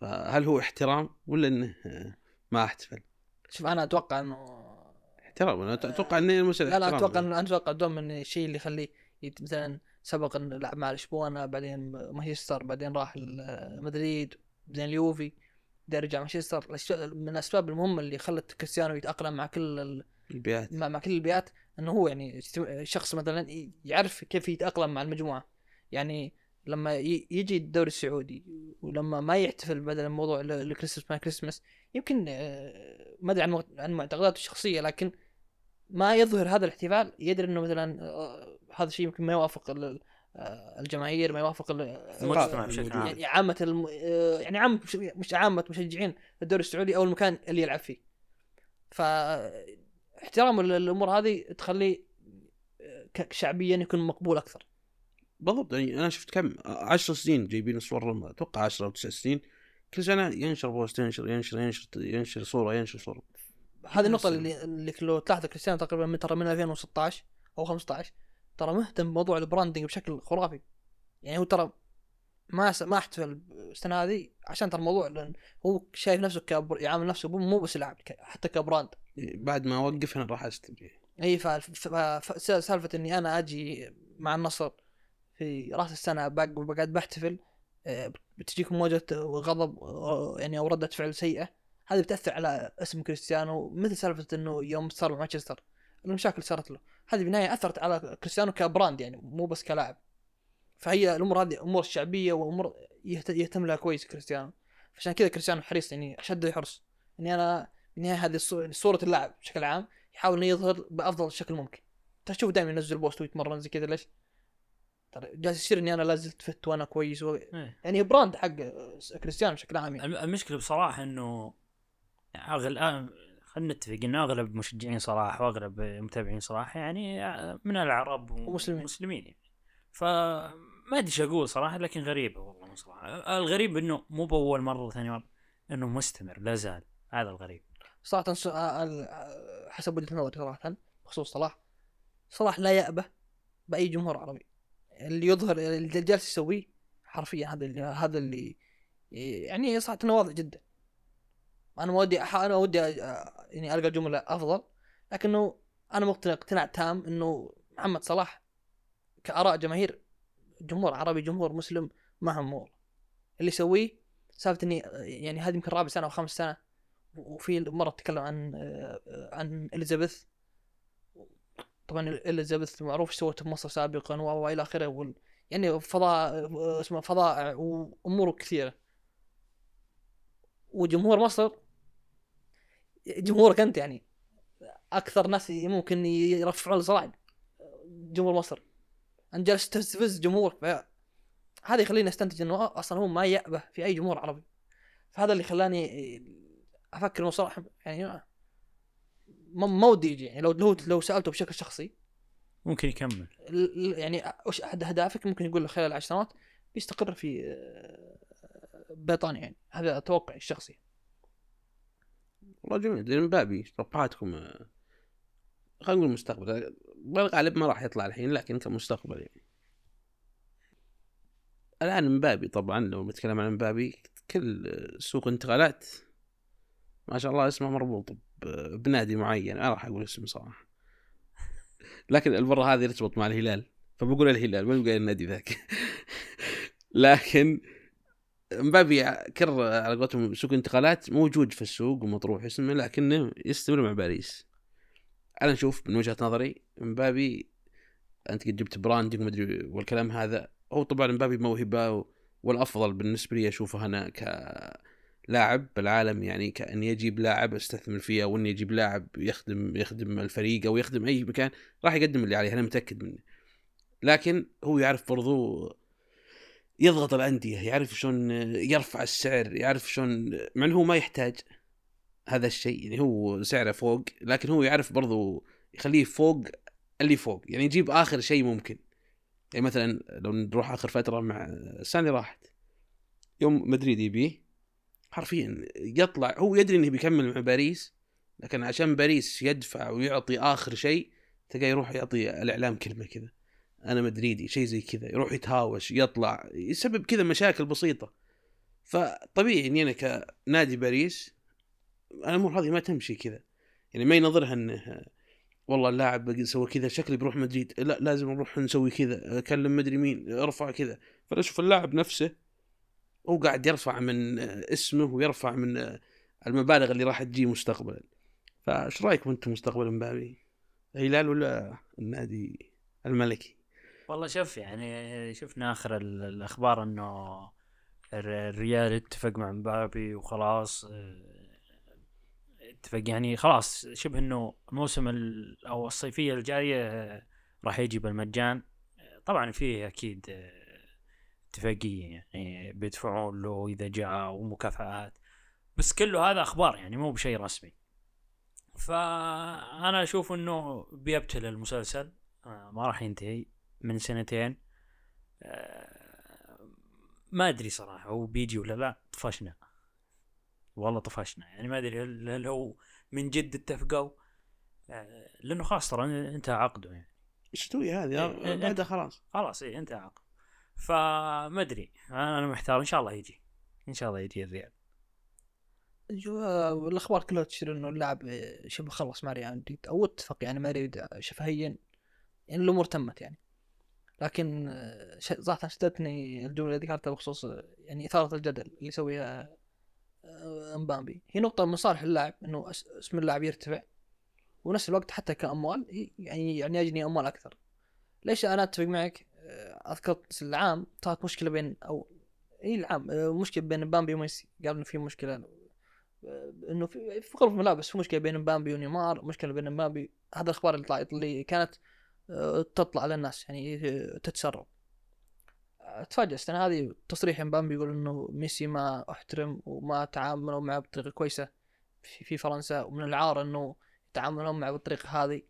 فهل هو احترام ولا إنه ما أحتفل؟ شوف أنا أتوقع إنه احترام أنا أتوقع إنه المساله لا لا. أتوقع انه أنا أتوقع دوم من الشيء اللي يخليه مثلا سبق إنه لعب مع لشبونه بعدين مانشستر بعدين راح مدريد بعدين اليوفي بعدين رجع مانشستر من الأسباب المهمة اللي خلت كريستيانو يتأقلم مع كل ال... البيئات. مع, مع كل البيئات إنه هو يعني شخص مثلا يعرف كيف يتأقلم مع المجموعة. يعني لما يجي الدوري السعودي ولما ما يحتفل بدل الموضوع لكريسمس ما كريسمس يمكن آه، ما أدري عن مع- عن معتقداته الشخصية لكن ما يظهر هذا الاحتفال يدري إنه مثلا آه، هذا الشيء يمكن ما يوافق الجماهير ما يوافق ال- المجتمع بشكل عام. يعني عامة الم... آه، يعني عامة مش- عامة مشجعين الدوري السعودي أو المكان اللي يلعب فيه. ف احترام ال- الأمور هذه تخليه آه، شعبيا يكون مقبول أكثر. بالضبط. يعني أنا شفت كم 10 سنين جايبين صور أتوقع 10 أو 9 سنين. كل سنة ينشر post ينشر ينشر ينشر ينشر صورة ينشر صورة. هذه النقطة نفس اللي, اللي لو تلاحظ كريستيانو تقريبا من ترى من 2016 أو 15 ترى مهتم بموضوع ال branding بشكل خرافي. يعني هو ترى ما س... ما أحتفل السنة هذه عشان ترى الموضوع لأن هو شايف نفسه كبر... يعامل نفسه مو بس لاعب ك... حتى ك brand. بعد ما اوقف أنا راح استمتع إي ف... ف... سالفة إني أنا أجي مع النصر في راس السنة بق- وبقعد بحتفل آه، بتجيكم موجة غضب آه، يعني أو ردة فعل سيئة هذه بتأثر على اسم كريستيانو مثل سالفة إنه يوم صار مع مانشستر المشاكل صارت له هذه بالنهاية أثرت على كريستيانو ك brand يعني مو بس كلاعب فهي الأمور هذه أمور شعبية وأمور يهت- يهتم لها كويس كريستيانو عشان كذا كريستيانو حريص يعني أشد حرص إني أنا بالنهاية هذه صورة اللاعب بشكل عام يحاول إنه يظهر بأفضل شكل ممكن تشوف دائما ينزل post ويتمرن زي كذا ليش؟ ترى جالس يصير إني أنا لا زلت fit وأنا كويس و... إيه. يعني brand حق كريستيانو بشكل عام يعني الم- المشكلة بصراحة إنه اغلب خلينا نتفق انه أغلب مشجعين صلاح وأغلب متابعين صلاح يعني من العرب ومسلمين. ومسلمين يعني. فما أدري إيش أقول صراحة لكن غريبة والله من صراحة. الغريب إنه مو بأول مرة ثاني مرة إنه مستمر لا زال. هذا الغريب. صراحة س- آه، آه، حسب وجهة نظري صراحة بخصوص صلاح. صلاح لا يأبه بأي جمهور عربي. اللي يظهر اللي جالس يسويه حرفيا هذا اللي هذا اللي يعني صراحة انه واضح جدا. أنا ما ودي أنا ودي يعني ألقى جملة أفضل لكنه أنا مقتنع اقتناع تام إنه محمد صلاح كآراء جماهير جمهور عربي جمهور مسلم ما هم اللي يسويه سالفة إني يعني هذه يمكن رابع سنة أو خامس سنة وفي مرة تكلم عن عن إليزابيث طبعا إليزابيث معروف إيش سوت بمصر سابقا وإلى آخره. يعني فضاء اسمه فضائع وامور كثيرة وجمهور مصر جمهورك أنت يعني أكثر ناس ممكن يرفعون لصلاح جمهور مصر. أنت جالس تستفز جمهورك هذا يخليني أستنتج إنه أصلا هو ما يأبه في أي جمهور عربي. فهذا اللي خلاني أفكر إنه صراحة يعني ما ودي يجي يعني لو لو لو سألته بشكل شخصي. ممكن يكمل. يعني وش أحد أهدافك؟ ممكن يقول لك خلال عشر سنوات بيستقر في بريطانيا يعني. هذا توقعي الشخصي. والله جميل. لأن مبابي توقعاتكم آه، خلينا نقول مستقبل. بالغالب ما راح يطلع الحين لكن كمستقبل يعني. الآن مبابي طبعا لو بنتكلم عن مبابي كل سوق انتقالات ما شاء الله اسمه مربوط بنادي معين. أنا راح أقول اسم صراحة. لكن المره هذه ارتبط مع الهلال. فبقول الهلال ما بقول النادي ذاك. [laughs] لكن مبابي كر على قولتهم سوق انتقالات موجود في السوق ومطروح اسمه لكنه يستمر مع باريس. أنا أشوف من وجهة نظري مبابي أنت قد جبت branding ومدري والكلام هذا هو طبعا مبابي موهبة والأفضل بالنسبة لي أشوفه أنا كلاعب بالعالم يعني كاني أجيب لاعب أستثمر فيه أو اني أجيب لاعب يخدم يخدم الفريق أو يخدم أي مكان راح يقدم اللي عليه أنا متأكد منه. لكن هو يعرف برضو يضغط الأندية يعرف شلون يرفع السعر يعرف شلون مع إنه هو ما يحتاج هذا الشيء يعني هو سعره فوق لكن هو يعرف برضو يخليه فوق اللي فوق يعني يجيب آخر شيء ممكن. يعني مثلا لو نروح آخر فترة مع السنة راحت. يوم مدريد يبيه حرفيا يطلع هو يدري إنه بيكمل مع باريس لكن عشان باريس يدفع ويعطي آخر شيء تلقاه يروح يعطي الإعلام كلمة كذا. أنا مدريدي شيء زي كذا يروح يتهاوش يطلع يسبب كذا مشاكل بسيطة. فطبيعي إني أنا كنادي باريس الأمور هذه ما تمشي كذا. يعني ما ينظرها إنه والله اللاعب سوى كذا شكلي بروح مدريد. لا لازم نروح نسوي كذا أكلم مدري مين أرفع كذا. فانا أشوف اللاعب نفسه هو قاعد يرفع من اسمه ويرفع من المبالغ اللي راح تجي مستقبلا. فايش رايكم أنتم مستقبلا مبابي؟ الهلال ولا النادي الملكي؟ والله شوف يعني شفنا آخر الأخبار إنه الريال اتفق مع مبابي وخلاص اتفق يعني خلاص شبه إنه الموسم أو الصيفية الجاية راح يجي بالمجان. طبعا فيه أكيد اتفاقية يعني بيدفعون له إذا جاء ومكافآت. بس كله هذا أخبار يعني مو بشيء رسمي. فأنا أشوف إنه بيبتل المسلسل ما راح ينتهي. من سنتين ما أدري صراحة هو بيجي ولا لا طفشنا. والله طفشنا. يعني ما أدري هل هو من جد اتفقوا؟ آه، لأنه خلاص ترى انتهى عقده يعني. إيش تسوي هذه إيه بعدها خلاص. خلاص اي انتهى عقده. فما أدري أنا محتار. إن شاء الله يجي. إن شاء الله يجي الريال. الأخبار كلها تشير إنه اللاعب شبه خلص مع ريال مدريد أو اتفق يعني ريال شفهيا يعني الأمور تمت يعني. لكن آه، صراحة شدتني الجملة اللي ذكرتها بخصوص يعني إثارة الجدل اللي يسويها آه، مبامبي. هي نقطة من صالح اللاعب إنه اسم اللاعب يرتفع ونفس الوقت حتى كأموال يعني يعني يجني أموال أكثر. ليش أنا أتفق معك؟ آه، أذكر العام صارت مشكلة بين أو إي العام آه، مشكلة بين مبامبي وميسي. قال إنه في مشكلة إنه في غرفة ملابس في مشكلة بين مبامبي ونيمار مشكلة بين مبامبي. هذا الأخبار اللي طلعت اللي كانت تطلع للناس يعني تتسرب. تفاجأت. أنا هذه تصريح مبام بيقول إنه ميسي ما أحترم وما تعاملوا معه بطريقة كويسة في, في فرنسا ومن العار إنه يتعاملون معه بالطريقة هذه.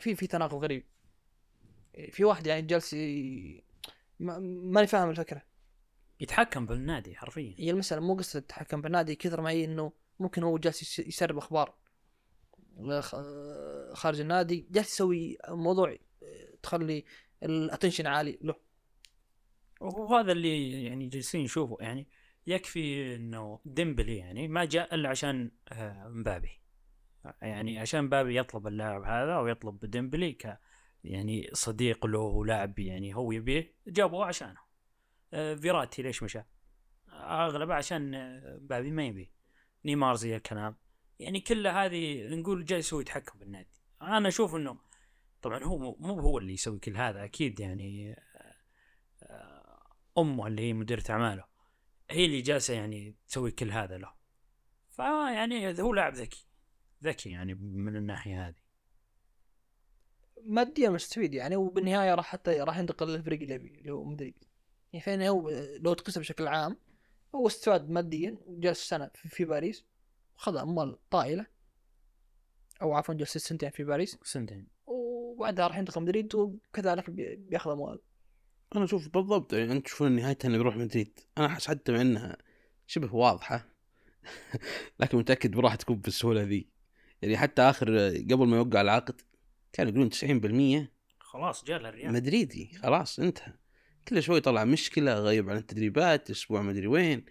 في في تناقض غريب. في واحد يعني جالس ماني فاهم الفكرة. يتحكم بالنادي حرفيا. هي المسألة مو قصة يتحكم بالنادي كثر ما هي إنه ممكن هو جالس يسرب أخبار. خارج النادي جالس يسوي موضوع تخلي الاتنشن عالي له. وهذا اللي يعني جالسين نشوفه يعني يكفي إنه ديمبلي يعني ما جاء إلا عشان آه، مبابي. يعني عشان مبابي يطلب اللاعب هذا أو يطلب ديمبلي ك يعني صديق له ولاعب يعني هو يبيه جابوه عشانه. آه، فيراتي ليش مشى؟ أغلبه عشان آه، مبابي ما يبيه. نيمار زي الكلام. يعني كل هذه نقول جالس هو يتحكم بالنادي. أنا أشوف إنه طبعا هو مو هو اللي يسوي كل هذا أكيد يعني أمه اللي هي مديرة أعماله هي اللي جالسة يعني تسوي كل هذا له. فيعني هو لاعب ذكي ذكي يعني من الناحية هذه. ماديا مستفيد يعني وبالنهاية راح حتى راح ينتقل للفريق اللي يبي اللي هو مدريد. يعني فين هو لو تقيسه بشكل عام هو استفاد ماديا وجلس سنة في باريس. وخذ اموال طائلة. أو عفوا جلس سنتين في باريس. سنتين. وبعدها راح ينتقل مدريد وكذلك بياخذ اموال أنا أشوف بالضبط يعني أنت تشوفون نهايتها إنه بيروح مدريد. أنا أحس حتى مع إنها شبه واضحة. [laughs] لكن متأكد راح تكون بالسهولة ذي. يعني حتى آخر قبل ما يوقع العقد كانوا يقولون 90% خلاص جاء الريال. مدريدي. خلاص انتهى. كل شوي طلع مشكلة غيب عن التدريبات أسبوع مدري وين.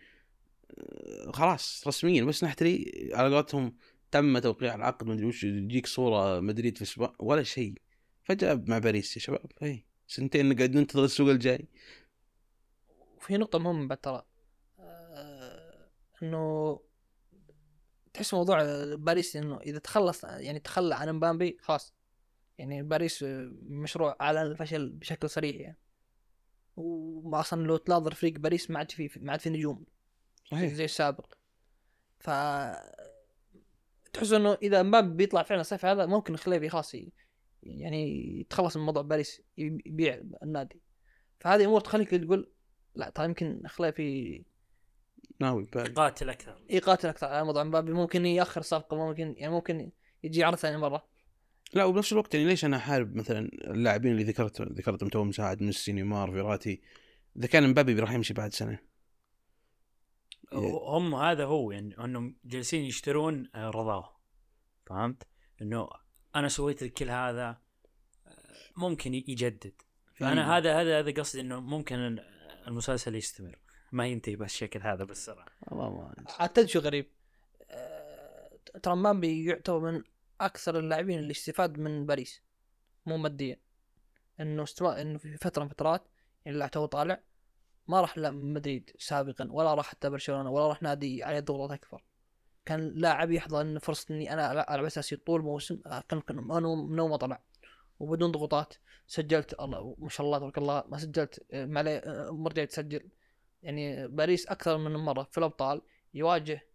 خلاص رسميا. بس نحتري على قولتهم تم توقيع العقد مدري وش يجيك صورة مدريد في أسبوع ولا شيء. فجاب مع باريس يا شباب. اي سنتين قاعد ننتظر السوق الجاي. وفي نقطة مهمة بعد ترى. آه، إنه تحس موضوع باريس إنه إذا تخلص يعني تخلى عن مبامبي خلاص. يعني باريس مشروع اعلن الفشل بشكل صريح يعني. وما أصلا لو تناظر فريق باريس ما عاد في ما عاد في نجوم. صحيح. زي السابق. ف تحس إنه إذا مبابي بيطلع فعلا الصيف هذا ممكن خليفي خلاص يعني يتخلص من موضوع باريس يبيع النادي. فهذه أمور تخليك تقول لا ترى يمكن خليفي ناوي باري. قاتل أكثر. يقاتل أكثر على موضوع مبابي. ممكن يأخر الصفقه ممكن يعني ممكن يجي عرض ثاني مرة. لا وبنفس الوقت يعني ليش أنا أحارب مثلا اللاعبين اللي ذكرت ذكرتهم تو مساعد ميسي نيمار فيراتي؟ إذا كان مبابي راح يمشي بعد سنة. هم هذا هو يعني إنهم جالسين يشترون آه، رضاه فهمت؟ إنه أنا سويت كل هذا آه، ممكن يجدد. فأنا هذا هذا هذا قصدي إنه ممكن المسلسل يستمر. ما ينتهي بهالشكل هذا بالسرعة. الله ما عاد تدري شو غريب؟ آه، ترى مبابي يعتبر من أكثر اللاعبين اللي استفاد من باريس. مو ماديا. إنه استوى إنه في فترة من فترات يعني لا تو طالع. ما راح مدريد سابقا ولا راح حتى برشلونة ولا راح نادي عليه ضغوطات أكبر. كان لاعب يحظى ان فرصة إني أنا ألعب اساسي طول موسم آه، كان من اول ما طلع وبدون ضغوطات سجلت الله ما شاء الله تبارك الله ما سجلت آه، ما عليه آه، مرة جاي تسجل. يعني باريس أكثر من مرة في الأبطال يواجه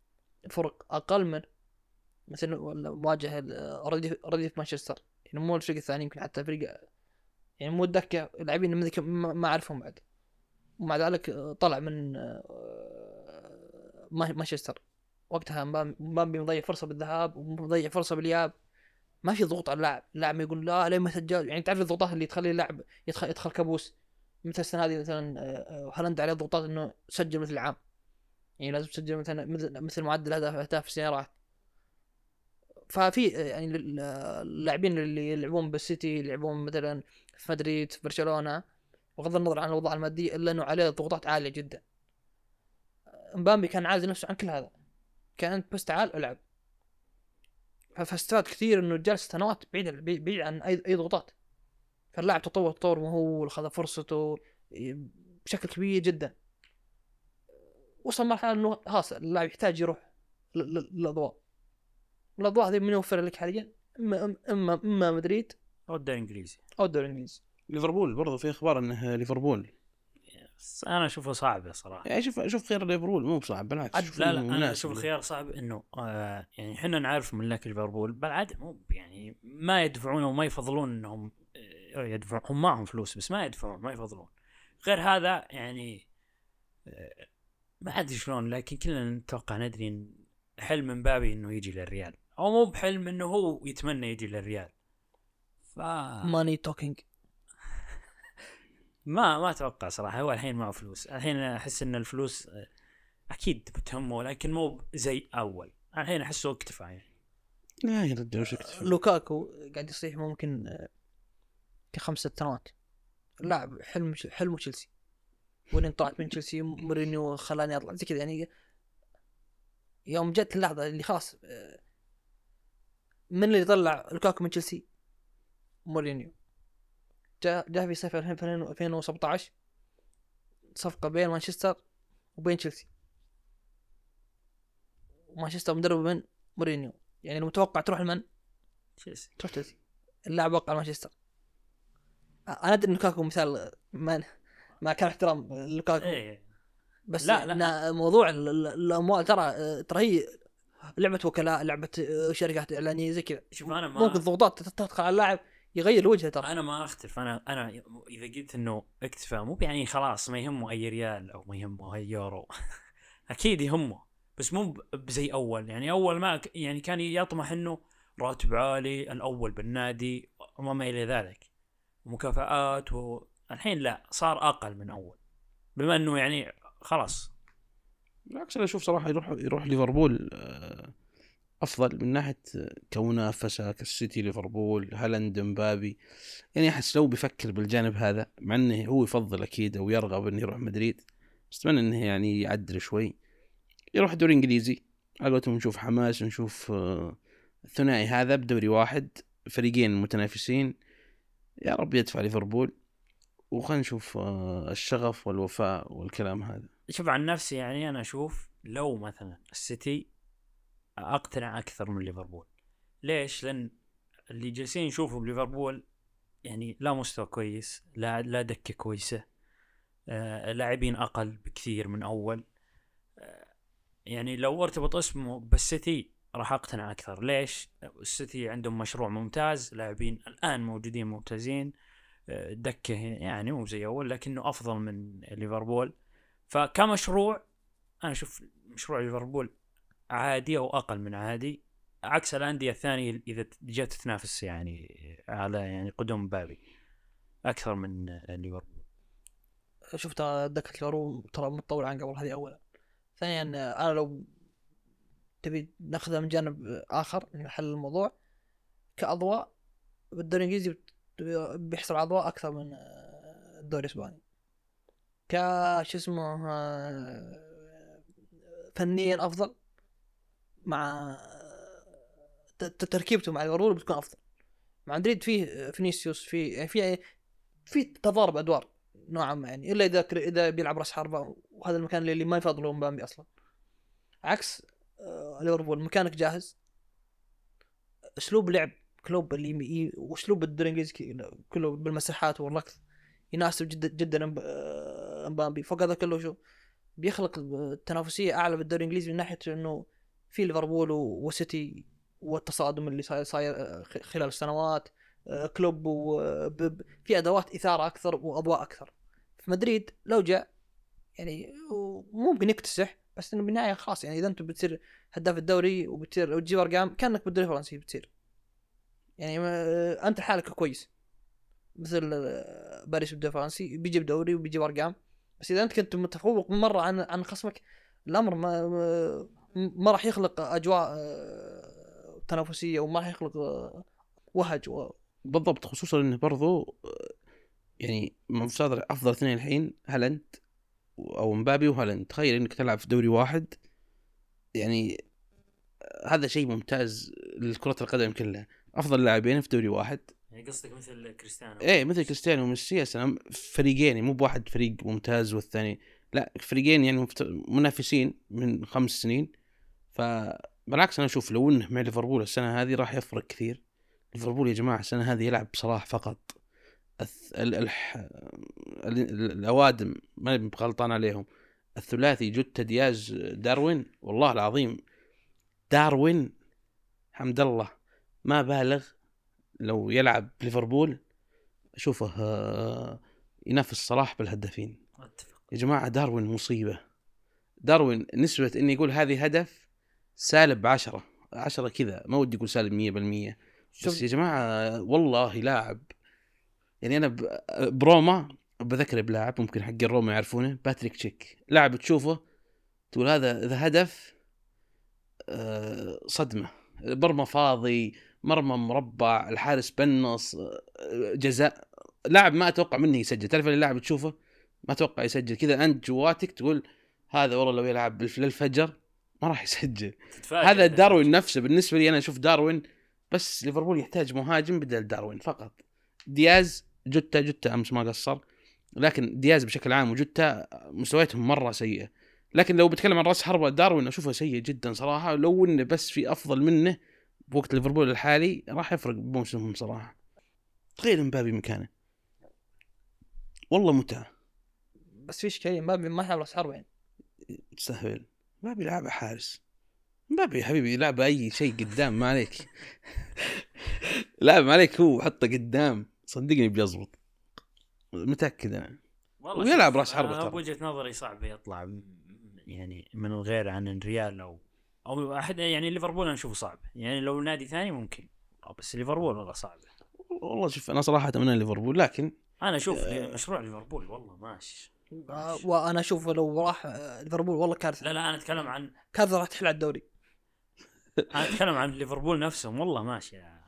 فرق أقل من مثل ولا مواجهة رديف رديف مانشستر. يعني مو الفريق الثاني يمكن حتى فريق يعني مو الدكه لاعبين ما أعرفهم بعد. ومع ذلك آه، طلع من آه، ما- مانشستر. وقتها مبابي مضيع فرصة بالذهاب ومضيع فرصة بالإياب. ما في ضغوط على اللاعب. اللاعب يقول لا ليه ما سجل؟ يعني تعرف الضغوطات اللي تخلي اللاعب يدخل يدخل كابوس؟ مثل السنة هذه مثلا آه، آه، هالاند عليه ضغوطات إنه سجل مثل العام يعني لازم تسجل مثلا مثل معدل اهداف اهداف السيارات ففي يعني ال- اللاعبين اللي يلعبون بالسيتي يلعبون مثلا في مدريد في برشلونة بغض النظر عن الاوضاع الماديه إلا إنه عليه ضغوطات عالية جدا. مبامبي كان عازل نفسه عن كل هذا. كان بس تعال ألعب. فاستفاد كثير إنه جالس سنوات بعيد بعيد عن اي أي ضغوطات. فاللاعب تطور تطور مهول خذ فرصته بشكل كبير جدا. وصل مرحلة إنه خلاص اللاعب يحتاج يروح للأضواء. الأضواء هذه من يوفر لك حاليا؟ اما اما إما مدريد أو الدوري الإنجليزي. أو الدوري الإنجليزي. ليفربول برضو في إخبار إنه ليفربول. بس أنا أشوفه صعب صراحة. يعني شوف شوف خير ليفربول مو بصعب بالعكس لا لا أنا. أشوف الخيار صعب إنه آه يعني إحنا نعرف ملاك ليفربول بل عاد مو يعني ما يدفعون وما يفضلون إنهم آه، يدفعون هم معهم فلوس بس ما يدفعون ما يفضلون. غير هذا يعني آه، ما ادري شلون لكن كلنا نتوقع ندري إن حلم مبابي إنه يجي للريال. أو مو بحلم إنه هو يتمنى يجي للريال. ف money talking ما ما أتوقع صراحة هو الحين معه فلوس. الحين أحس إن الفلوس آه، أكيد بتهمه لكن مو زي أول. الحين أحسه اكتفى يعني. لا يا رجال وش اكتفى. لوكاكو قاعد يصيح ممكن آه، كخمس ست سنوات. لاعب حلم حلمه تشيلسي. وين طلعت من تشيلسي مورينيو خلاني أطلع. زي كذا يعني يوم جت اللحظة اللي خلاص آه، من اللي طلع لوكاكو من تشيلسي؟ مورينيو. جاء جاء في صيف 2017 صفقة بين مانشستر وبين تشيلسي. ومانشستر مدرب من مورينيو. يعني المتوقع تروح لمن؟ تشيلسي. تروح تشيلسي. اللاعب وقع مانشستر. أنا أدري ان لوكاكو مثال ما ما كان احترام لوكاكو. إيه بس لا، لا. موضوع ال- ال- الأموال ترى ترى هي لعبة وكلاء لعبة شركات إعلانية زي كذا. شوف أنا ما ممكن ضغوطات تدخل على اللاعب. يغير وجهه ترى. أنا ما أختلف. أنا أنا إذا قلت إنه اكتفى مو يعني خلاص ما يهمه أي ريال أو ما يهمه أي يورو. [laughs] أكيد يهمه بس مو بزي أول. يعني أول ما يعني كان يطمح إنه راتب عالي الأول بالنادي وما إلى ذلك. مكافآت و... الحين لا صار أقل من أول. بما إنه يعني خلاص. بالعكس أنا أشوف صراحة يروح يروح ليفربول آه، أفضل من ناحية كمنافسة كالسيتي ليفربول هالاند مبابي. يعني أحس لو بيفكر بالجانب هذا مع إنه هو يفضل أكيد أو يرغب إنه يروح مدريد بس أتمنى إنه يعني يعدل شوي. يروح دوري انجليزي على قولتهم نشوف حماس ونشوف آه، الثنائي هذا بدوري واحد فريقين متنافسين. يا رب يدفع ليفربول. وخلينا نشوف آه، الشغف والوفاء والكلام هذا. شوف عن نفسي يعني أنا أشوف لو مثلا السيتي أقتنع أكثر من ليفربول. ليش؟ لأن اللي جالسين نشوفه بليفربول يعني لا مستوى كويس لا لا دكة كويسة. آه لاعبين أقل بكثير من أول. آه يعني لو ارتبط اسمه بالسيتي راح أقتنع أكثر. ليش؟ السيتي عندهم مشروع ممتاز لاعبين الآن موجودين ممتازين. آه، دكة يعني مو زي أول لكنه أفضل من ليفربول. فكمشروع أنا أشوف مشروع ليفربول عادي أو أقل من عادي عكس الأندية الثانية إذا جت تنافس يعني على يعني قدوم بابي أكثر من ليفربول. شفت دكة الورو ترى متطور عن قبل هذه اولا. ثانيا أنا لو تبي نأخذها من جانب آخر حل الموضوع كأضواء بالدوري الإنجليزي بيحصل اضواء أكثر من الدوري الإسباني. ك شو اسمه آه، فنيا أفضل مع تركيبته مع ليفربول بتكون أفضل. مع مدريد فيه فينيسيوس في يعني في في تضارب أدوار نوعا ما يعني إلا إذا إذا بيلعب راس حربة وهذا المكان اللي ما يفضله مبامبي أصلا. عكس آه، ليفربول مكانك جاهز. أسلوب لعب كلوب اللي وأسلوب الدوري الانجليزي كله بالمساحات والركض يناسب جدا جدا آه، مبامبي فوق هذا كله شو؟ بيخلق تنافسية أعلى بالدوري الإنجليزي من ناحية إنه في ليفربول وسيتي والتصادم اللي صاير آه، خلال السنوات آه، كلوب وبيب في أدوات إثارة أكثر وأضواء أكثر. في مدريد لو جاء يعني ممكن يكتسح بس إنه بالنهاية خلاص يعني إذا أنت بتصير هداف الدوري وبتصير وتجيب ارقام كأنك بالدوري الفرنسي بتصير. يعني ما أنت حالك كويس. مثل آه، باريس بالدوري الفرنسي بيجيب دوري وبيجيب ارقام بس إذا أنت كنت متفوق مرة عن عن خصمك الأمر ما ما, راح يخلق أجواء آه، تنافسية وما راح يخلق آه، وهج و- بالضبط خصوصا إنه برضو آه، يعني مصادر أفضل اثنين الحين هالاند أو مبابي وهالاند. تخيل إنك تلعب في دوري واحد يعني هذا شيء ممتاز لكرة القدم كلها. أفضل لاعبين في دوري واحد. يعني قصدك مثل كريستيانو. إيه مثل كريستيانو وميسي. أصلاً فريقين يعني مو بواحد فريق ممتاز والثاني لا فريقين يعني منافسين من خمس سنين. فبالعكس أنا أشوف لو إنه مع ليفربول السنة هذه راح يفرق كثير. ليفربول يا جماعة السنة هذه يلعب بصلاح فقط. الث... ال... الح... ال... ال- الأوادم ما غلطان عليهم. الثلاثي جوتا دياز داروين والله العظيم داروين حمد الله. ما بالغ لو يلعب ليفربول أشوفه آه، ينافس صلاح بالهدافين. يا جماعة داروين مصيبة. داروين نسبة اني يقول هذه هدف سالب عشرة عشرة كذا. ما ودي أقول سالب مية بالمية. شوف- بس يا جماعة والله لاعب. يعني أنا بروما بذكر بلاعب ممكن حق الروما يعرفونه باتريك تشيك. لاعب تشوفه تقول هذا اذا هدف آه، صدمة. مرمى فاضي مرمى مربع الحارس بالنص آه، جزاء. لاعب ما أتوقع منه يسجل. تعرف اللاعب تشوفه؟ ما أتوقع يسجل. كذا أنت جواتك تقول هذا والله لو يلعب للفجر ما راح يسجل. هذا داروين نفسه. بالنسبة لي أنا أشوف داروين بس ليفربول يحتاج مهاجم بدل داروين فقط. دياز جوتا جوتا أمس ما قصر. لكن دياز بشكل عام وجوتا مستوياتهم مرة سيئة. لكن لو بتكلم عن رأس حربة داروين أشوفه سيء جدا صراحة. لو إنه بس في أفضل منه بوقت ليفربول الحالي راح يفرق بموسمهم صراحة. تخيل مبابي مكانه. والله متعة. بس في اشكاليه ما ما يلعب رأس حربة يعني. تستهبل. مبابي لعبه حارس. مبابي يا حبيبي لعب أي شيء قدام ما عليك. [laughs] لعب ما عليك هو حطه قدام. صدقني بيزبط. متأكد أنا. والله ويلعب راس حربة أنا ترى. بوجهه نظري صعب يطلع يعني من الغير عن الريال أو أو أحد يعني ليفربول أنا أشوفه صعب. يعني لو نادي ثاني ممكن. آه، بس ليفربول والله صعب. والله شوف أنا صراحة أتمنى ليفربول لكن أنا أشوف مشروع ليفربول والله ماشي. آه، وأنا أشوف لو راح آه، ليفربول والله كارثة. لا لا أنا أتكلم عن كارثة راح تحل على الدوري. [laughs] أنا أتكلم عن ليفربول نفسهم والله ماشي يا-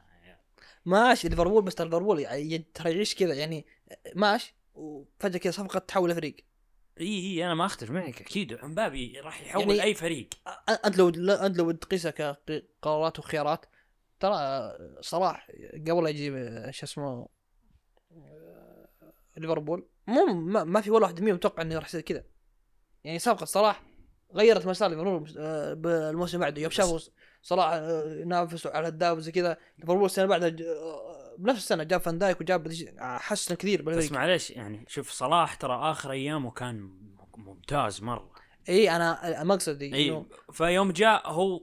ماشي ليفربول بس ليفربول يعني ترى يعيش كذا؟ يعني ماشي. وفجأة كذا صفقة تحول لفريق إي إي أنا ما أختلف معك أكيد. امبابي راح يحول يعني- أي فريق. أنت لو أنت لو تقيسها كقرارات وخيارات ترى صلاح قبل يجي شو اسمه ليفربول مو ما, ما في ولا واحد منهم متوقع إنه راح يصير كذا. يعني صفقه صلاح غيرت مسار ليفربول آه، بالموسم بعده. يوم شافوا صلاح آه، ينافسوا على الهداف وزي كذا ليفربول السنة بعدها آه، بنفس السنة جاب فان دايك وجاب حسن كثير بس بالفريق معليش يعني شوف صلاح ترى آخر أيامه كان ممتاز مرة. إي أنا مقصدي إي فيوم جاء هو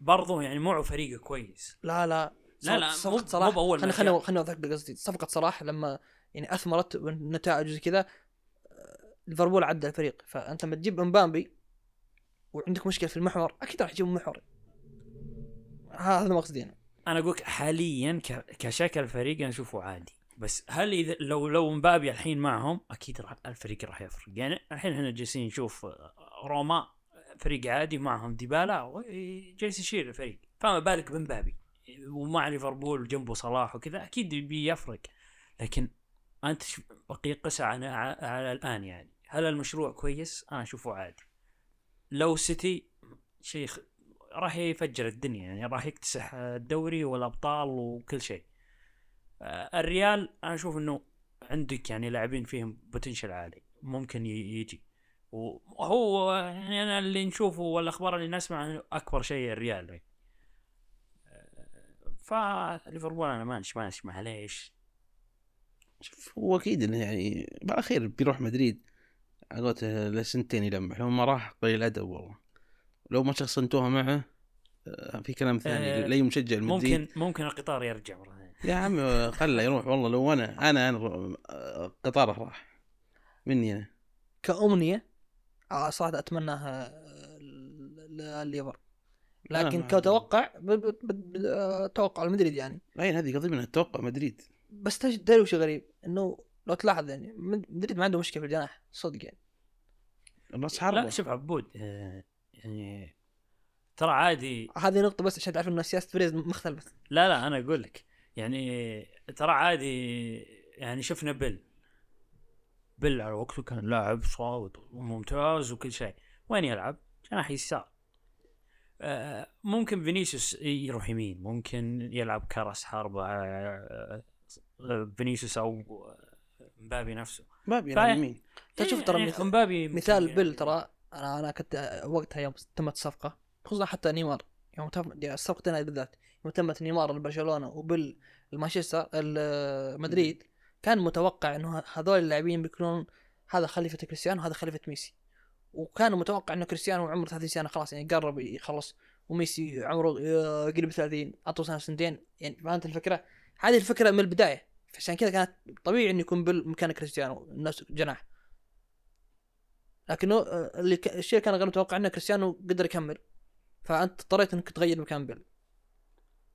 برضو يعني معه فريقه كويس. لا لا. لا، لا، صفقة مو- صلاح مو جاء. خليني اوضح لك قصدي. صفقة صلاح لما يعني أثمرت نتائج زي كذا آه، ليفربول عدى الفريق. فأنت لما تجيب امبابي وعندك مشكلة في المحور أكيد راح تجيب محور هذا مقصدي أنا. أنا أقول حاليا. كشكل فريق أنا أشوفه عادي. بس هل إذا لو لو مبابي الحين معهم أكيد راح الفريق راح يفرق. يعني الحين إحنا جالسين نشوف روما فريق عادي معهم ديبالا جالس يشيل الفريق. فما بالك بمبابي ومع ليفربول جنبه صلاح وكذا أكيد بيفرق. لكن أنت بقي قسى على, على الآن يعني. هل المشروع كويس؟ أنا أشوفه عادي. لو سيتي شيخ راح يفجر الدنيا يعني راح يكتسح الدوري والأبطال وكل شيء. آه، الريال أنا أشوف إنه عندك يعني لاعبين فيهم potential عالي. ممكن يجي. وهو يعني أنا اللي نشوفه والأخبار اللي نسمع أكبر شيء الريال. آه، فليفربول أنا مانش مانش معليش شوف هو أكيد إنه يعني بالاخير بيروح مدريد. على قولته لسنتين يلمح لو ما راح قليل أدب والله. لو ما شخصنتوها معه آه، في كلام ثاني آه، لأي مشجع المدريد ممكن ممكن القطار يرجع مرة ثانية. يا عم خله يروح والله. لو أنا أنا أنا آه، قطاره راح. مني أنا. كأمنية آه، صراحة أتمناها لليفر. لكن كتوقع توقع المدريد يعني. الحين هذه قضية من التوقع مدريد. بس تج- تدري وش غريب إنه لو تلاحظ يعني مدريد ما عنده مشكلة في الجناح صدق يعني. الراس لا حربه شوف عبود آه، يعني ترى عادي. هذه نقطة بس عشان تعرف إنه سياسة بيريز مختلفة. لا لا أنا أقول لك يعني ترى عادي يعني شفنا بيل. بيل على وقته كان لاعب صامد وممتاز وكل شيء. وين يلعب؟ جناح يسار. آه، ممكن فينيسيوس يروح يمين ممكن يلعب كراس حربة آه، فينيسيوس أو مبابي نفسه. بابي فا- على اليمين تشوف يعني ترى مثال- مبابي مثال ممكن بيل يعني- ترى أنا أنا كنت وقتها يوم تمت الصفقة خصوصا حتى نيمار. يوم تم يعني الصفقتين هذه بالذات يوم تمت نيمار لبرشلونة وبيل المانشستر مدريد كان متوقع إنه هذول اللاعبين بيكونون هذا خليفة كريستيانو وهذا خليفة ميسي. وكان متوقع إنه كريستيانو عمره 30 سنة خلاص يعني قرب يخلص وميسي عمره آه، قريب 30 اعطوه سنة سنتين. يعني فهمت الفكرة؟ هذه الفكرة من البداية. عشان كذا كانت طبيعي إنه يكون بيل مكان كريستيانو نفس جناح. لكنه آه، اللي ك... الشيء كان غير متوقع إنه كريستيانو قدر يكمل. فأنت اضطريت إنك تغير مكان بيل.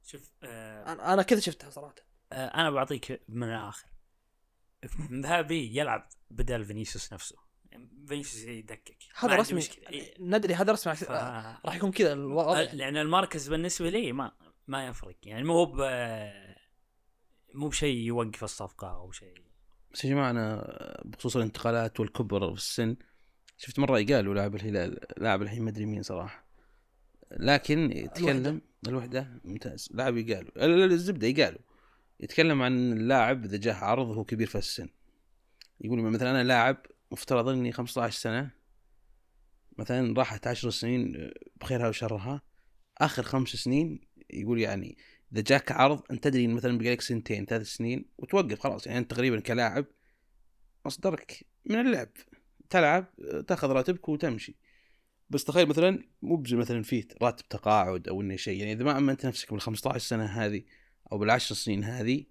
شوف آه، أنا كذا شفتها صراحة. آه، أنا بعطيك من الآخر. [laughs] مبابي يلعب بدل فينيسيوس نفسه. فينيسيوس يدكك. هذا رسمي. إيه. ندري هذا رسمي ف... آه، راح يكون كذا الوضع. لأن المركز بالنسبة لي ما ما يفرق. يعني مو ب مو بشيء يوقف الصفقة أو شيء. بس يا جماعة أنا بخصوص الانتقالات والكبر في السن شفت مرة قالوا لاعب الهلال لاعب الحين ما أدري مين صراحة. لكن يتكلم الوحدة. ممتاز. لاعب يقالوا الزبدة يقالوا يتكلم عن اللاعب إذا جاه عرض وهو كبير في السن. يقول مثلا أنا لاعب مفترض إني 15 سنة. مثلا راحت 10 سنين بخيرها وشرها. آخر خمس سنين يقول يعني إذا جاك عرض أنت تدري مثلا بقى لك سنتين ثلاث سنين وتوقف خلاص. يعني أنت تقريبا كلاعب مصدرك من اللعب. تلعب تأخذ راتبك وتمشي. بس تخيل مثلا مو مثلا فيه راتب تقاعد أو إنه شيء. يعني إذا ما أمنت نفسك بال 15 سنة هذه أو بالعشر سنين هذه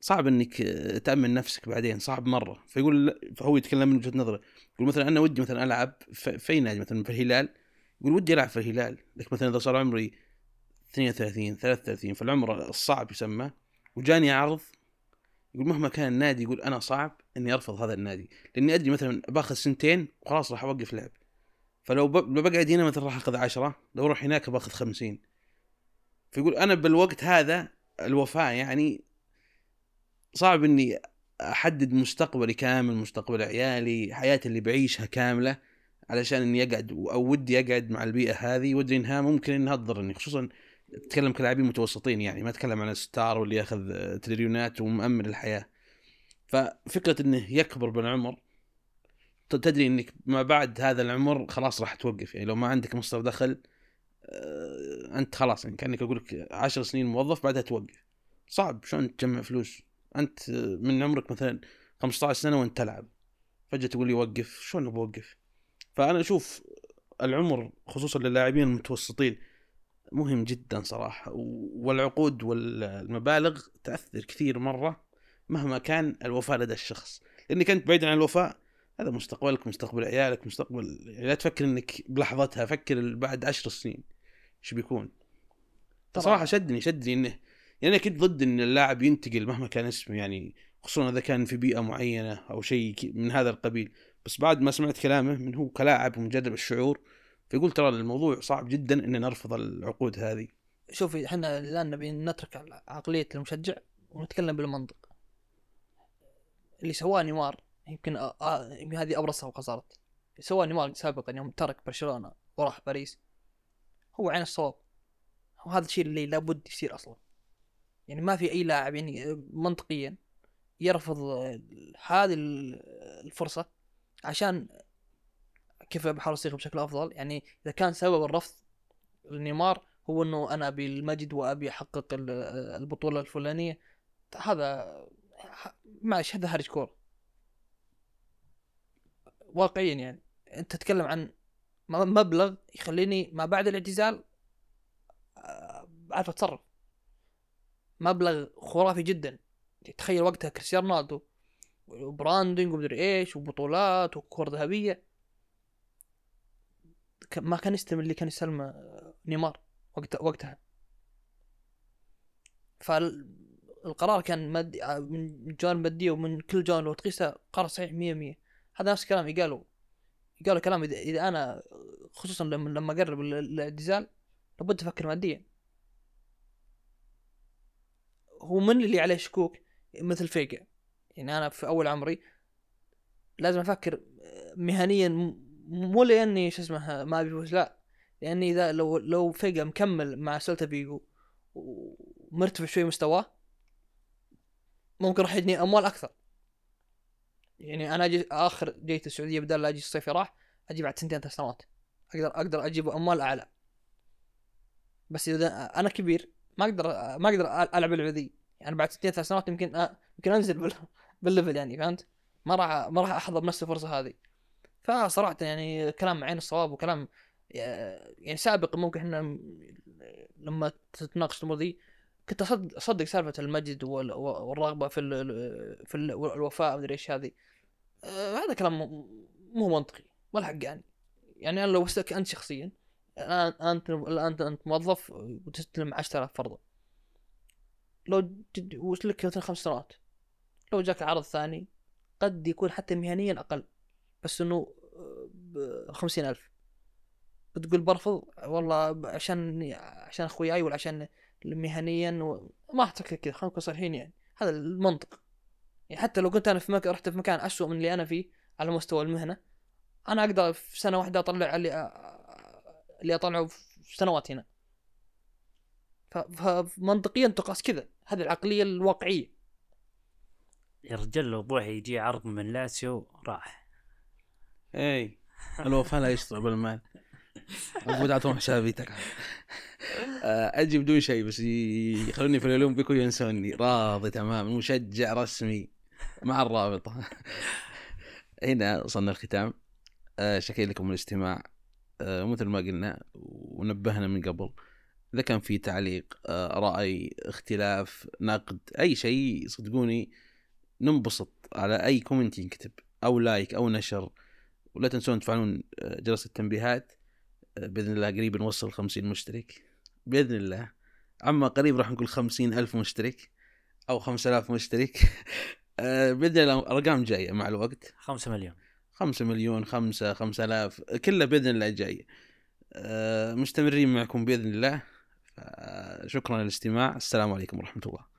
صعب إنك تأمن نفسك بعدين. صعب مرة. فيقول فهو يتكلم من وجهة نظره. يقول مثلا أنا ودي مثلا ألعب في نادي مثلا في الهلال. يقول ودي ألعب في الهلال. لكن مثلا إذا صار عمري 32 33 فالعمر الصعب يسمى. وجاني عرض يقول مهما كان النادي يقول أنا صعب إني أرفض هذا النادي لأني أدري مثلا باخذ سنتين وخلاص راح أوقف لعب. فلو بقعد هنا مثلا راح أخذ عشرة لو أروح هناك باخذ خمسين. فيقول أنا بالوقت هذا الوفاء يعني صعب إني أحدد مستقبلي كامل مستقبل عيالي حياتي اللي بعيشها كاملة علشان إني أقعد أو ودي أقعد مع البيئة هذه. وادري إنها ممكن إنها تضرني خصوصا اتكلم كلاعبين متوسطين يعني ما اتكلم عن ستار واللي ياخذ تريليونات ومؤمن الحياة. ففكرة إنه يكبر بالعمر تدري إنك ما بعد هذا العمر خلاص راح توقف. يعني لو ما عندك مصدر دخل آه، أنت خلاص يعني كأنك أقول لك 10 سنين موظف بعدها توقف. صعب. شلون تجمع فلوس؟ أنت من عمرك مثلا 15 سنة وأنت تلعب. فجأة تقول لي وقف شلون بوقف فأنا أشوف العمر خصوصا للاعبين المتوسطين مهم جدا صراحة والعقود والمبالغ تأثر كثير مرة مهما كان الوفاء لدى الشخص. لانك أنت بعيدا عن الوفاء هذا مستقبلك مستقبل عيالك مستقبل يعني لا تفكر إنك بلحظتها فكر بعد عشر سنين إيش بيكون. صراحة شدني شدني إنه يعني أنا كنت ضد إن اللاعب ينتقل مهما كان اسمه يعني خصوصا إذا كان في بيئة معينة أو شيء من هذا القبيل. بس بعد ما سمعت كلامه من هو كلاعب ومجرب الشعور فيقول ترى الموضوع صعب جدا ان نرفض العقود هذه. شوفي إحنا الآن نبي نترك عقلية المشجع ونتكلم بالمنطق. اللي سواه نيمار يمكن آه آه يمكن هذه أبرز صفقه صارت. سواه نيمار سابقا يوم ترك برشلونة وراح باريس هو عين الصواب. وهذا الشيء اللي لابد يصير أصلا. يعني ما في أي لاعب يعني منطقيا يرفض آه، هذه ال- الفرصة عشان كيف بحاول اصيغه بشكل أفضل. يعني إذا كان سبب الرفض لنيمار هو إنه أنا أبي المجد وأبي أحقق ال- البطولة الفلانية هذا معلش هذا هرج كوره واقعيا يعني أنت تتكلم عن مبلغ يخليني ما بعد الاعتزال آه، أعرف أتصرف. مبلغ خرافي جدا. تخيل وقتها كريستيانو رونالدو و branding ومدري إيش وبطولات وكور ذهبية. ما كان يستلم اللي كان يستلمه نيمار وقت وقتها. فالقرار كان مادي من جوانب مادية ومن كل جانب لو تقيسه قرار صحيح مية مية. هذا نفس كلام قالوا. قالوا كلام إذا, إذا أنا خصوصا لما لما أقرب ال- الاعتزال لابد أفكر ماديا. هو من اللي عليه شكوك مثل فيجا؟ يعني أنا في أول عمري لازم أفكر مهنيا مو لأني شو اسمه ما فلوس لا. لأني إذا لو لو فيجا مكمل مع سلتا فيجو ومرتفع شوي مستواه ممكن راح يجني أموال أكثر. يعني أنا أجي آخر جيت السعودية بدل لا أجي الصيف راح أجي بعد سنتين ثلاث سنوات. أقدر أقدر أجيب أموال أعلى. بس إذا أنا كبير ما أقدر ما أقدر ألعب اللعبة ذي. يعني بعد سنتين ثلاث سنوات يمكن يمكن أنزل بال- بال level يعني فهمت؟ ما راح ما راح احظى بنفس الفرصة هذه. فصراحة يعني كلام عين الصواب وكلام يعني سابقا ممكن إحنا لما تتناقش الأمور ذي كنت اصدق أصدق سالفة المجد وال- والرغبة في في ال الوفاء مدري إيش هذه. آه، هذا كلام مو- منطقي ولا حق يعني. يعني أنا لو بسالك أنت شخصيا الآن انت الآن أنت موظف وتستلم 10000 فرضا. لو جد- وش لك مثلا خمس سنوات لو جاك عرض ثاني قد يكون حتى مهنيا أقل. بس إنه ب 50000 بتقول برفض؟ والله عشان عشان اخوياي ولا عشان مهنيا و... ما أعتقد كذا. خلينا نكون صريحين يعني. هذا المنطق. يعني حتى لو كنت أنا في مكان رحت في مكان اسوء من اللي أنا فيه على مستوى المهنة أنا أقدر في سنة واحدة أطلع اللي اللي أطلعه في سنوات هنا. ف... فمنطقيا تقاس كذا. هذه العقلية الواقعية. يا رجال لو بوحي يجي عرض من لاسيو راح. اي الوفاء لا يشترى بالمال. اعطوهم حسابيتك آه، أجي بدون شيء بس يخلوني في الاولمبيك وينسوني راضي تمام مشجع رسمي مع الرابطة. هنا وصلنا الختام. آه، شكرا لكم الاستماع. آه، مثل ما قلنا ونبهنا من قبل إذا كان في تعليق رأي اختلاف نقد أي شيء صدقوني ننبسط على أي comment ينكتب أو like أو نشر. ولا تنسون تفعلون آه، جرس التنبيهات آه، بإذن الله قريب نوصل 50 مشترك. بإذن الله. أما قريب راح نقول 50 ألف مشترك أو 5000 مشترك. [laughs] آه، بإذن الله ارقام جاية مع الوقت. خمسة مليون. 5 مليون 5 5000 كلها بإذن الله جاي. مستمرين معكم بإذن الله. شكرا للاستماع. السلام عليكم ورحمة الله.